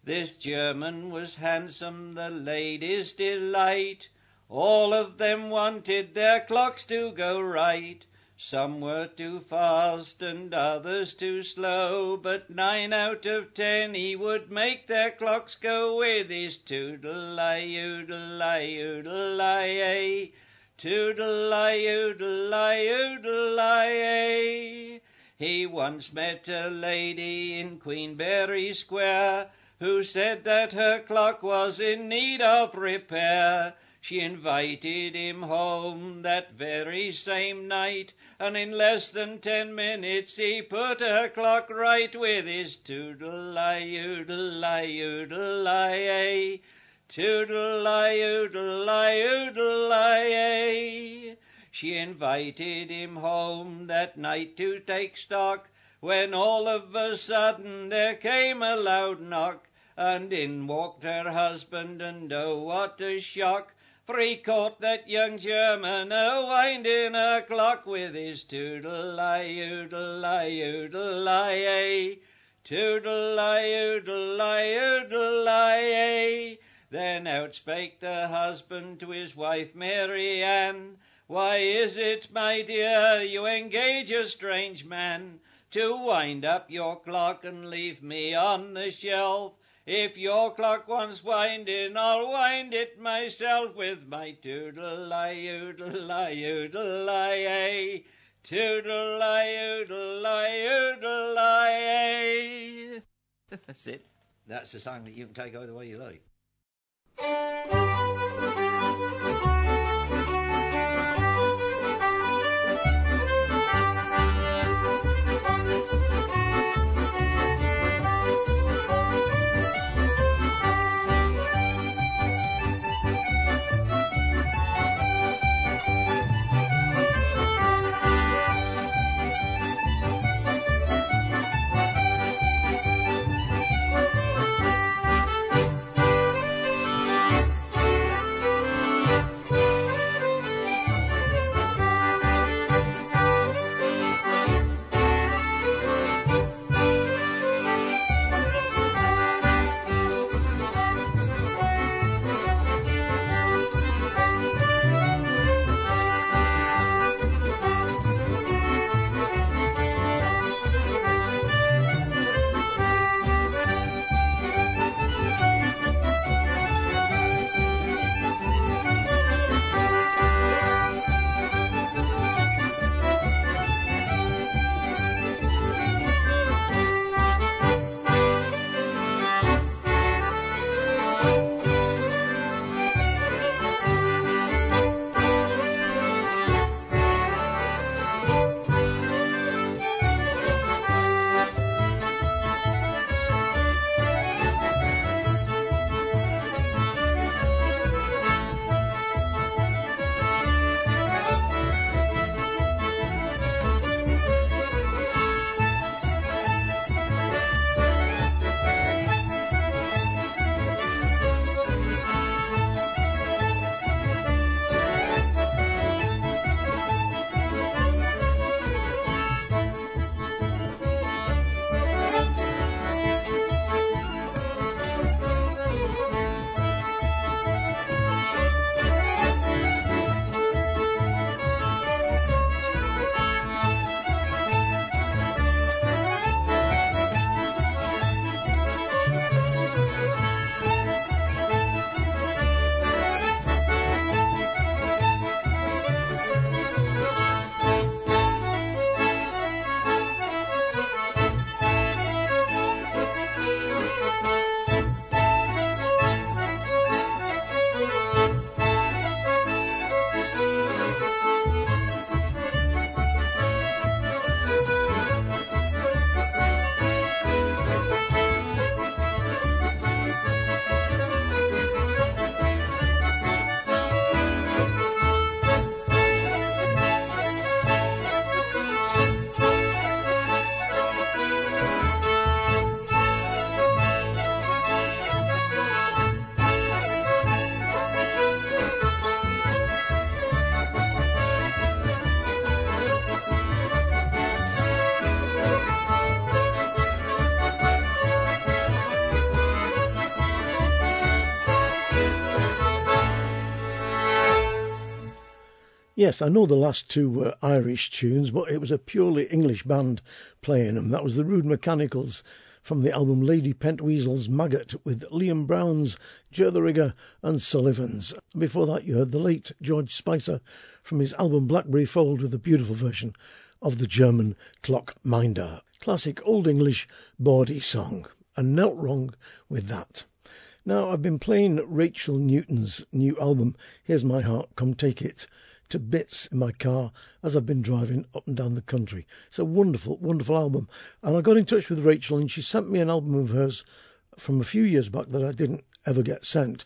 This German was handsome, the ladies' delight. All of them wanted their clocks to go right. Some were too fast and others too slow, but nine out of ten he would make their clocks go with his toodle-lie, oodle-lie, oodle-lie, toodle-lie, oodle-lie, oodle-lie. He once met a lady in Queenberry Square who said that her clock was in need of repair. She invited him home that very same night, and in less than ten minutes he put her clock right with his toodle-lie, oodle-lie, oodle-lie, toodle-lie, oodle-lie, oodle-lie. She invited him home that night to take stock, when all of a sudden there came a loud knock, and in walked her husband, and oh, what a shock! For he caught that young German a winding a clock with his toodle-lie, oodle-lie, oodle-lie, toodle-lie, oodle-lie, oodle-lie. Then out spake the husband to his wife Mary Ann, Why is it, my dear, you engage a strange man to wind up your clock and leave me on the shelf? If your clock wants winding, I'll wind it myself with my toodle-lie, oodle-lie, oodle-lie, toodle-lie, oodle-lie, oodle-lie. (laughs) That's it. That's a song that you can take either way you like. Yes, I know the last two were Irish tunes, but it was a purely English band playing them. That was the Rude Mechanicals from the album Lady Pentweazle's Maggot with Liam Browne's Jertherigger and Sullivan's. Before that, you heard the late George Spicer from his album Blackberry Fold with a beautiful version of the German Clockmender. Classic Old English bawdy song, and not wrong with that. Now, I've been playing Rachel Newton's new album, Here's My Heart, Come Take It, to bits in my car as I've been driving up and down the country. It's a wonderful, wonderful album. And I got in touch with Rachel and she sent me an album of hers from a few years back that I didn't ever get sent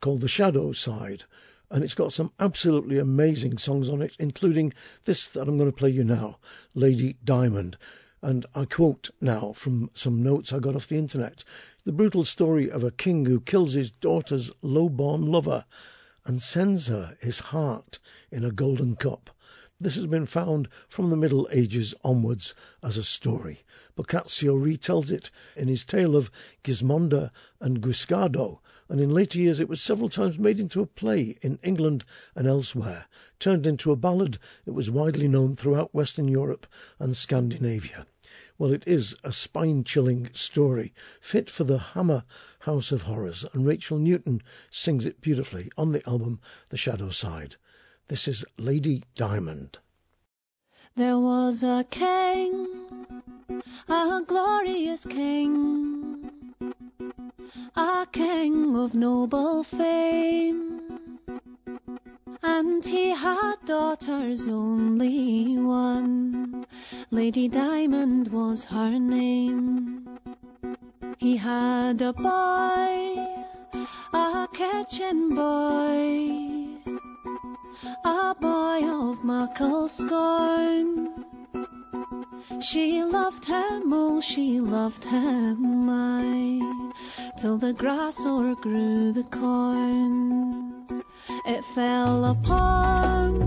called The Shadow Side. And it's got some absolutely amazing songs on it, including this that I'm going to play you now, Lady Diamond. And I quote now from some notes I got off the internet the brutal story of a king who kills his daughter's low born lover and sends her his heart in a golden cup. This has been found from the Middle Ages onwards as a story. Boccaccio retells it in his tale of Gismonda and Guiscardo, and in later years it was several times made into a play in England and elsewhere. Turned into a ballad, it was widely known throughout Western Europe and Scandinavia. Well, it is a spine chilling story, fit for the Hammer House of Horrors, and Rachel Newton sings it beautifully on the album The Shadow Side. This is Lady Diamond. There was a king, a glorious king, a king of noble fame. And he had daughters, only one. Lady Diamond was her name. He had a boy, a kitchen boy, a boy of muckle scorn. She loved him, oh, she loved him, aye, till the grass o'ergrew the corn. It fell upon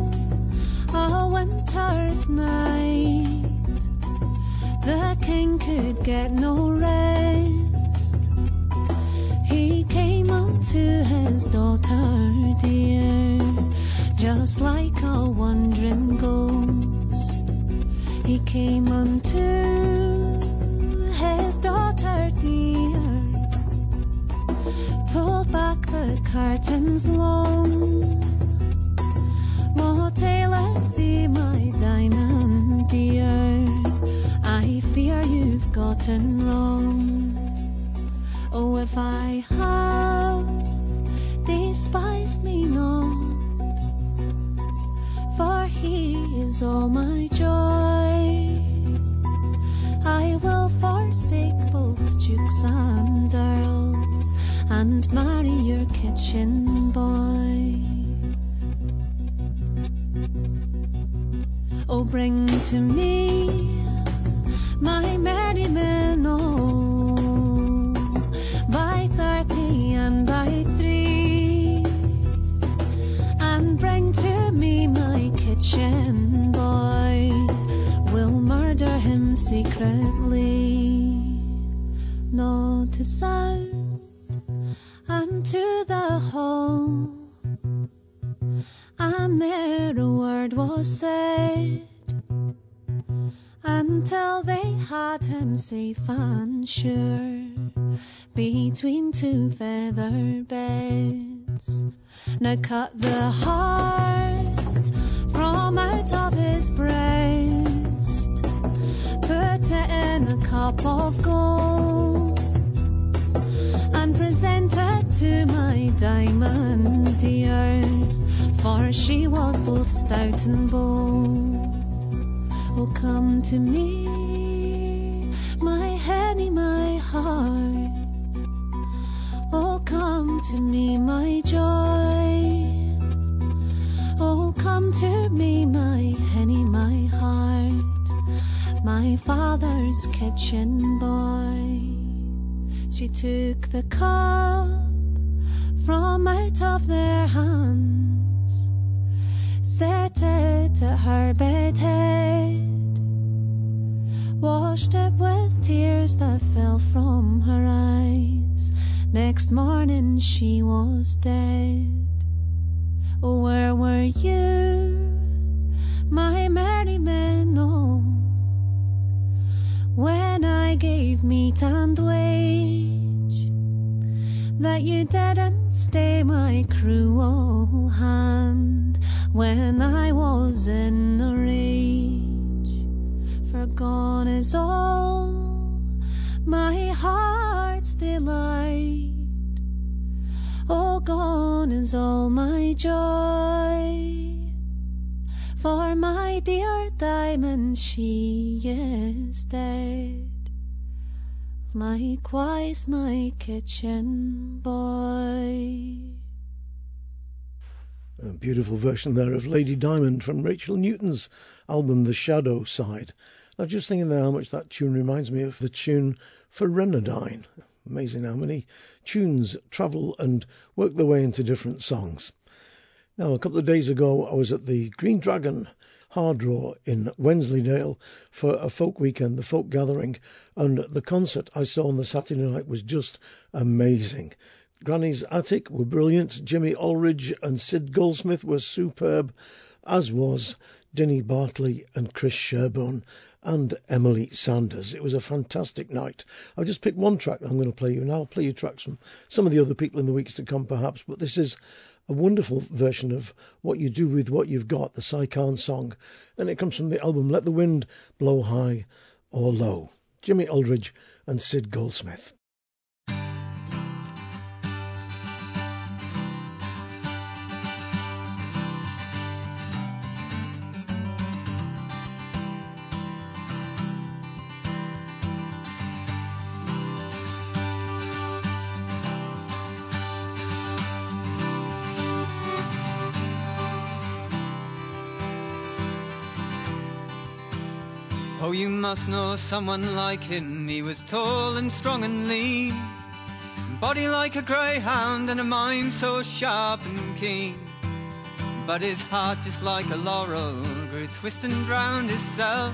a winter's night. The king could get no rest. Unto his daughter dear, just like a wandering ghost. He came unto his daughter dear pulled back the curtains long. What aileth thee, my diamond dear? I fear you've gotten wrong. Oh, if I despise me not, for he is all my joy. I will forsake both dukes and earls and marry your kitchen boy. Oh, bring to me my merry men all secretly, not to sound and to the hall. And there a word was said until they had him safe and sure between two feather beds. Now cut the heart from out of his breast, it in a cup of gold and present it to my diamond dear, for she was both stout and bold. Oh, come to me, my Henny, my heart. Oh, come to me, my joy. Oh, come to me, my Henny, my heart, my father's kitchen boy. She took the cup from out of their hands, set it at her bed head, washed it with tears that fell from her eyes. Next morning she was dead. Oh, where were you, and wage? That you didn't stay my cruel hand when I was in a rage. For gone is all my heart's delight. Oh, gone is all my joy. For my dear diamond, she is dead. My kitchen boy. A beautiful version there of Lady Diamond from Rachel Newton's album The Shadow Side. I was just thinking there how much that tune reminds me of the tune for Renadine. Amazing how many tunes travel and work their way into different songs. Now, a couple of days ago, I was at the Green Dragon Hardraw in Wensleydale for a folk weekend, the folk gathering, and the concert I saw on the Saturday night was just amazing. Granny's Attic were brilliant. Jimmy Aldridge and Sid Goldsmith were superb, as was Denny Bartley and Chris Sherburn and Emily Sanders. It was a fantastic night. I've just picked one track I'm going to play you, and I'll play you tracks from some of the other people in the weeks to come, perhaps. But this is a wonderful version of What You Do With What You've Got, the Cy song, and it comes from the album Let the Wind Blow High or Low. Jimmy Aldridge and Sid Goldsmith. Must know someone like him. He was tall and strong and lean, body like a greyhound and a mind so sharp and keen. But his heart, just like a laurel, grew twisting round himself.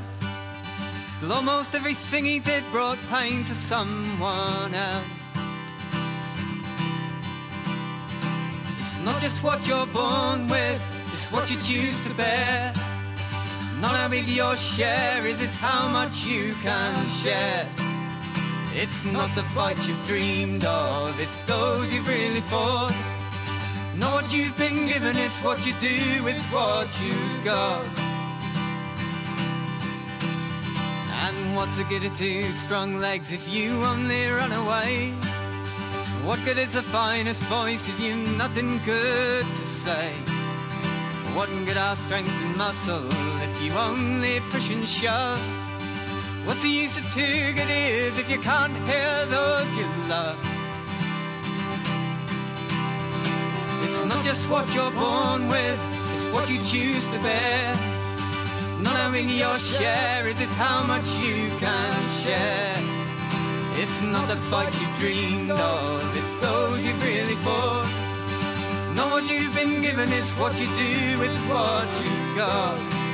Till almost everything he did brought pain to someone else. It's not just what you're born with, it's what you choose to bear. Not how big your share is, it's how much you can share. It's not the fight you've dreamed of, it's those you've really fought. Not what you've been given, it's what you do with what you've got. And what's the good of two strong legs if you only run away? What good is the finest voice if you've nothing good to say? What good are strength and muscle you only push and shove? What's the use of two good ears if you can't hear those you love? It's not just what you're born with, it's what you choose to bear. Not having your share is it's how much you can share. It's not the fight you dreamed of, it's those you've really fought. Not what you've been given, it's what you do with what you've got.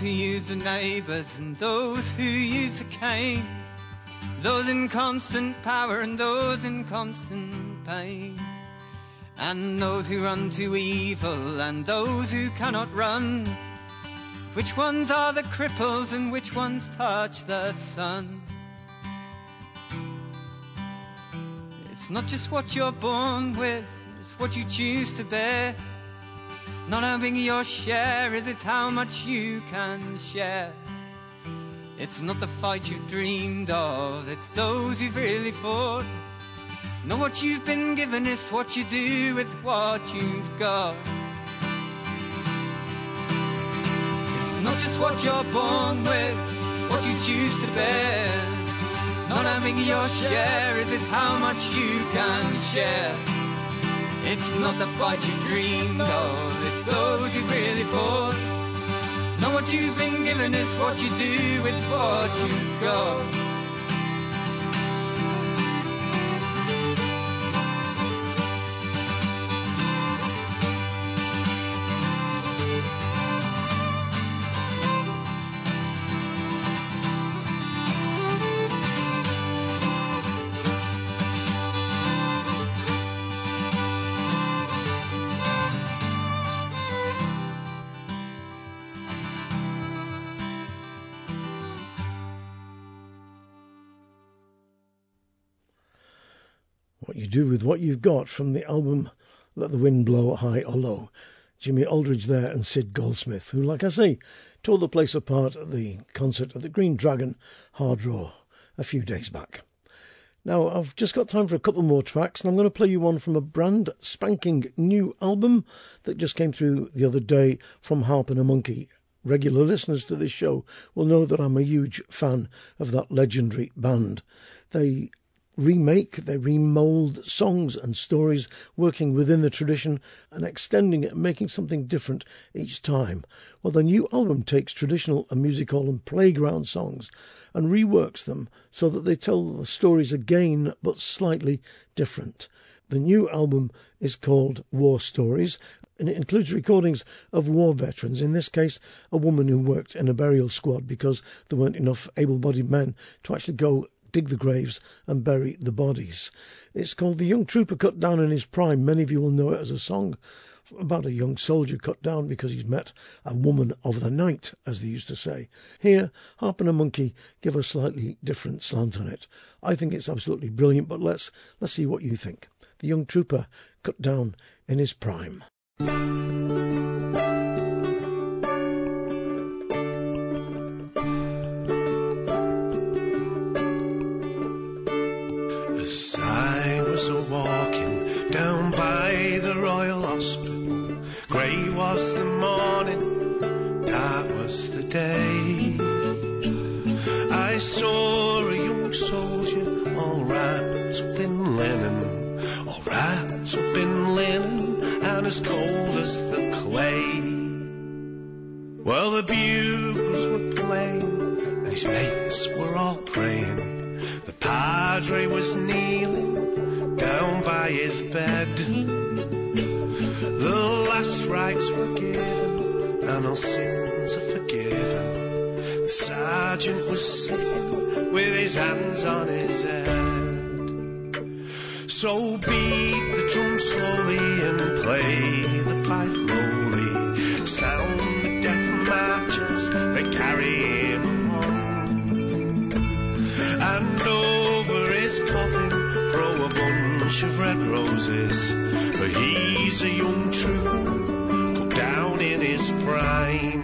Who use the neighbours and those who use the cane, those in constant power and those in constant pain, and those who run to evil and those who cannot run. Which ones are the cripples and which ones touch the sun? It's not just what you're born with, it's what you choose to bear. Not having your share is it's how much you can share. It's not the fight you've dreamed of, it's those you've really fought. Not what you've been given, it's what you do with what you've got. It's not just what you're born with, it's what you choose to bear. Not having your share is it's how much you can share. It's not the fight you dreamed of, it's those you really fought. Not what you've been given, it's what you do with what you've got. Do with what you've got from the album Let the Wind Blow High or Low. Jimmy Aldridge there and Sid Goldsmith, who, like I say, tore the place apart at the concert at the Green Dragon Hardraw a few days back. Now, I've just got time for a couple more tracks, and I'm going to play you one from a brand spanking new album that just came through the other day from Harp and a Monkey. Regular listeners to this show will know that I'm a huge fan of that legendary band. They remake, they remold songs and stories, working within the tradition and extending it and making something different each time. Well, the new album takes traditional and music hall and playground songs and reworks them so that they tell the stories again but slightly different. The new album is called War Stories and it includes recordings of war veterans, in this case, a woman who worked in a burial squad because there weren't enough able bodied men to actually go dig the graves and bury the bodies. It's called The Young Trooper Cut Down in His Prime. Many of you will know it as a song about a young soldier cut down because he's met a woman of the night, as they used to say. Here, Harp and a Monkey give a slightly different slant on it. I think it's absolutely brilliant, but let's let's see what you think. The young trooper cut down in his prime. Was a walking down by the Royal Hospital, grey was the morning, dark was the day. I saw a young soldier all wrapped up in linen, all wrapped up in linen, and as cold as the clay. Well, the bugles were playing, and his mates were all praying. The padre was kneeling down by his bed. The last rites were given, and all sins are forgiven. The sergeant was sitting with his hands on his head. So beat the drum slowly and play the pipe slowly. Sound the death marches that carry him along. And over his coffin bunch of red roses. but he's a young trooper, cut down in his prime.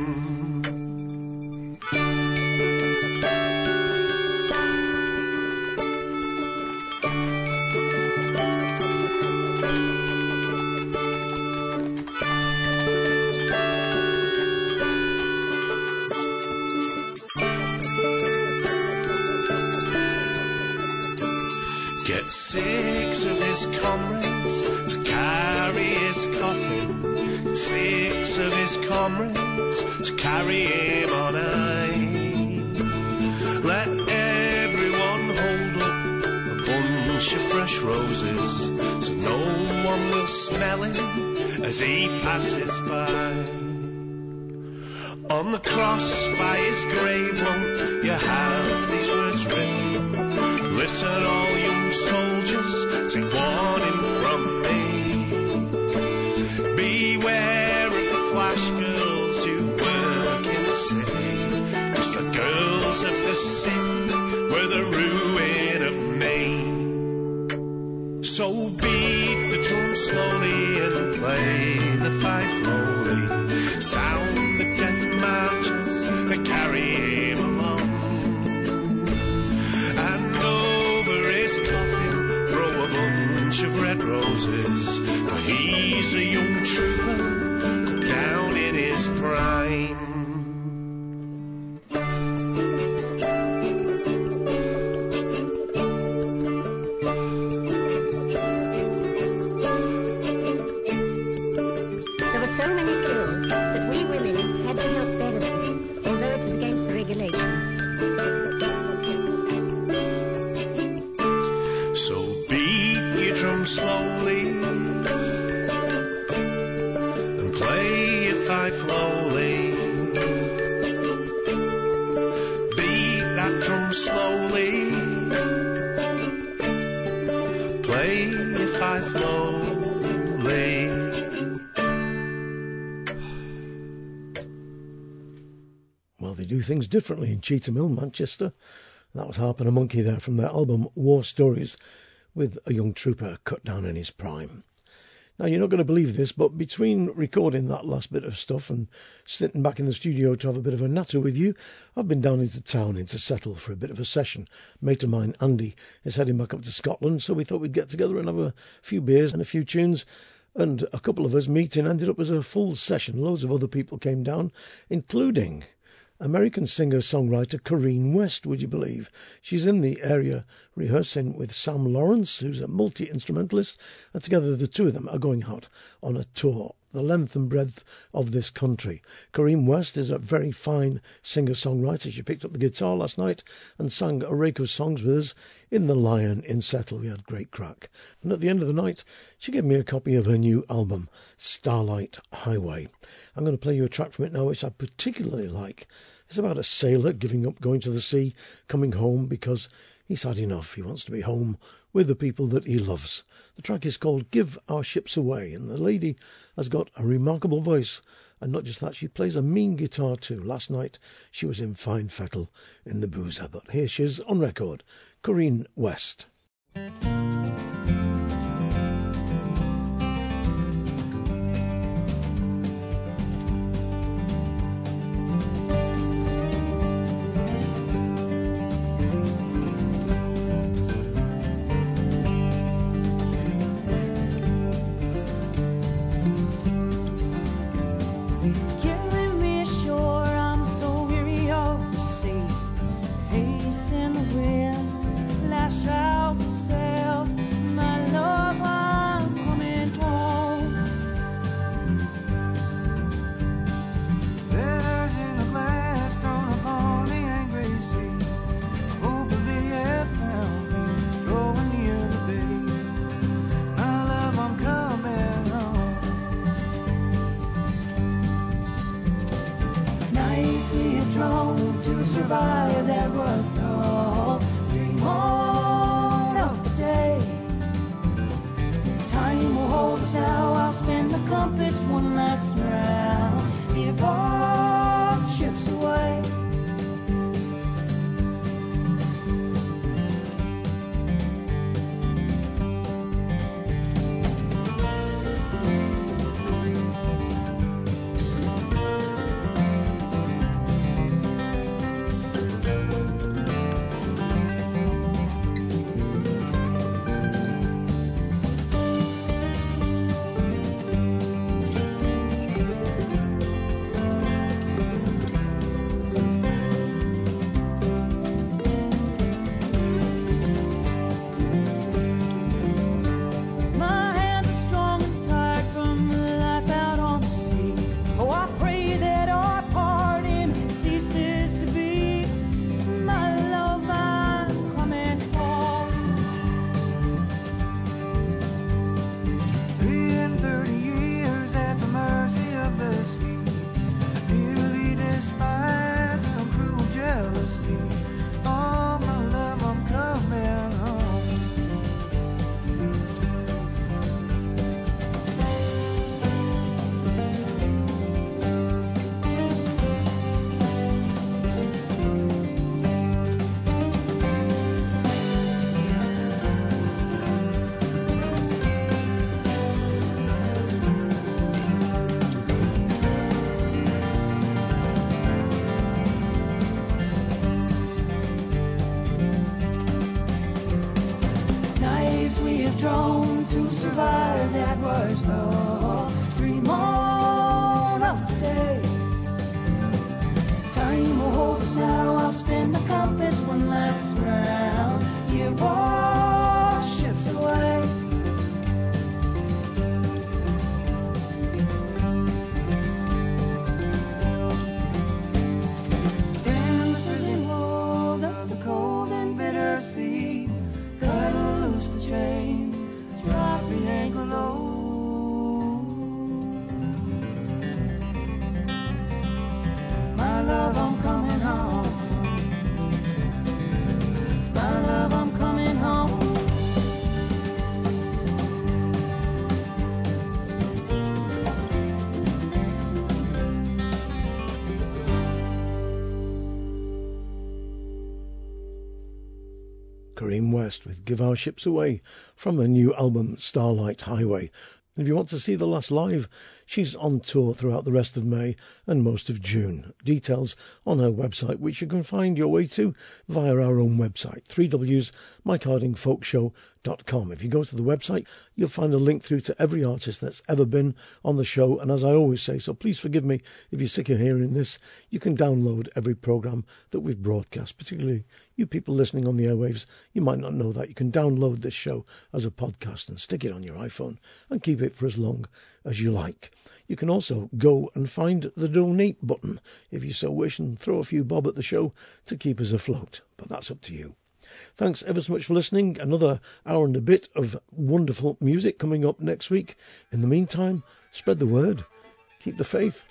Him as he passes by. On the cross by his grave won't you have these words written? Listen, all young soldiers, take warning from me. Beware of the flash girls who work in the city. Cause the girls of the city were the ruin of me. So beat the drum slowly and play the fife slowly. Sound the death marches that carry him along. And over his coffin throw a bunch of red roses. For he's a young trooper, down in his prime. Do things differently in Cheetham Hill, Manchester. That was Harp and a Monkey there from their album War Stories, with a young trooper cut down in his prime. Now, you're not going to believe this, but between recording that last bit of stuff and sitting back in the studio to have a bit of a natter with you, I've been down into town into Settle for a bit of a session. Mate of mine, Andy, is heading back up to Scotland, so we thought we'd get together and have a few beers and a few tunes. And a couple of us meeting ended up as a full session. Loads of other people came down, including American singer-songwriter Corrine West, would you believe? She's in the area rehearsing with Sam Lawrence, who's a multi-instrumentalist, and together the two of them are going out on a tour the length and breadth of this country. Corrine West is a very fine singer-songwriter. She picked up the guitar last night and sang a rake of songs with us in The Lion in Settle. We had great crack. And at the end of the night, she gave me a copy of her new album, Starlight Highway. I'm going to play you a track from it now, which I particularly like. It's about a sailor giving up going to the sea, coming home because he's had enough. He wants to be home with the people that he loves. The track is called Give Our Ships Away, and the lady has got a remarkable voice. And not just that, she plays a mean guitar too. Last night she was in fine fettle in the boozer, but here she is on record, Corrine West. With Give Our Ships Away from her new album Starlight Highway. And if you want to see the last live, she's on tour throughout the rest of May and most of June. Details on her website, which you can find your way to via our own website, 3Ws MikeHardingFolkShow.com. If you go to the website, you'll find a link through to every artist that's ever been on the show. And as I always say, so please forgive me if you're sick of hearing this, you can download every program that we've broadcast, particularly you people listening on the airwaves. You might not know that. You can download this show as a podcast and stick it on your iPhone and keep it for as long as you like. You can also go and find the donate button if you so wish and throw a few bob at the show to keep us afloat. But that's up to you. Thanks ever so much for listening. Another hour and a bit of wonderful music coming up next week. In the meantime, spread the word, keep the faith,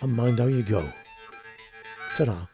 and mind how you go. Ta-da.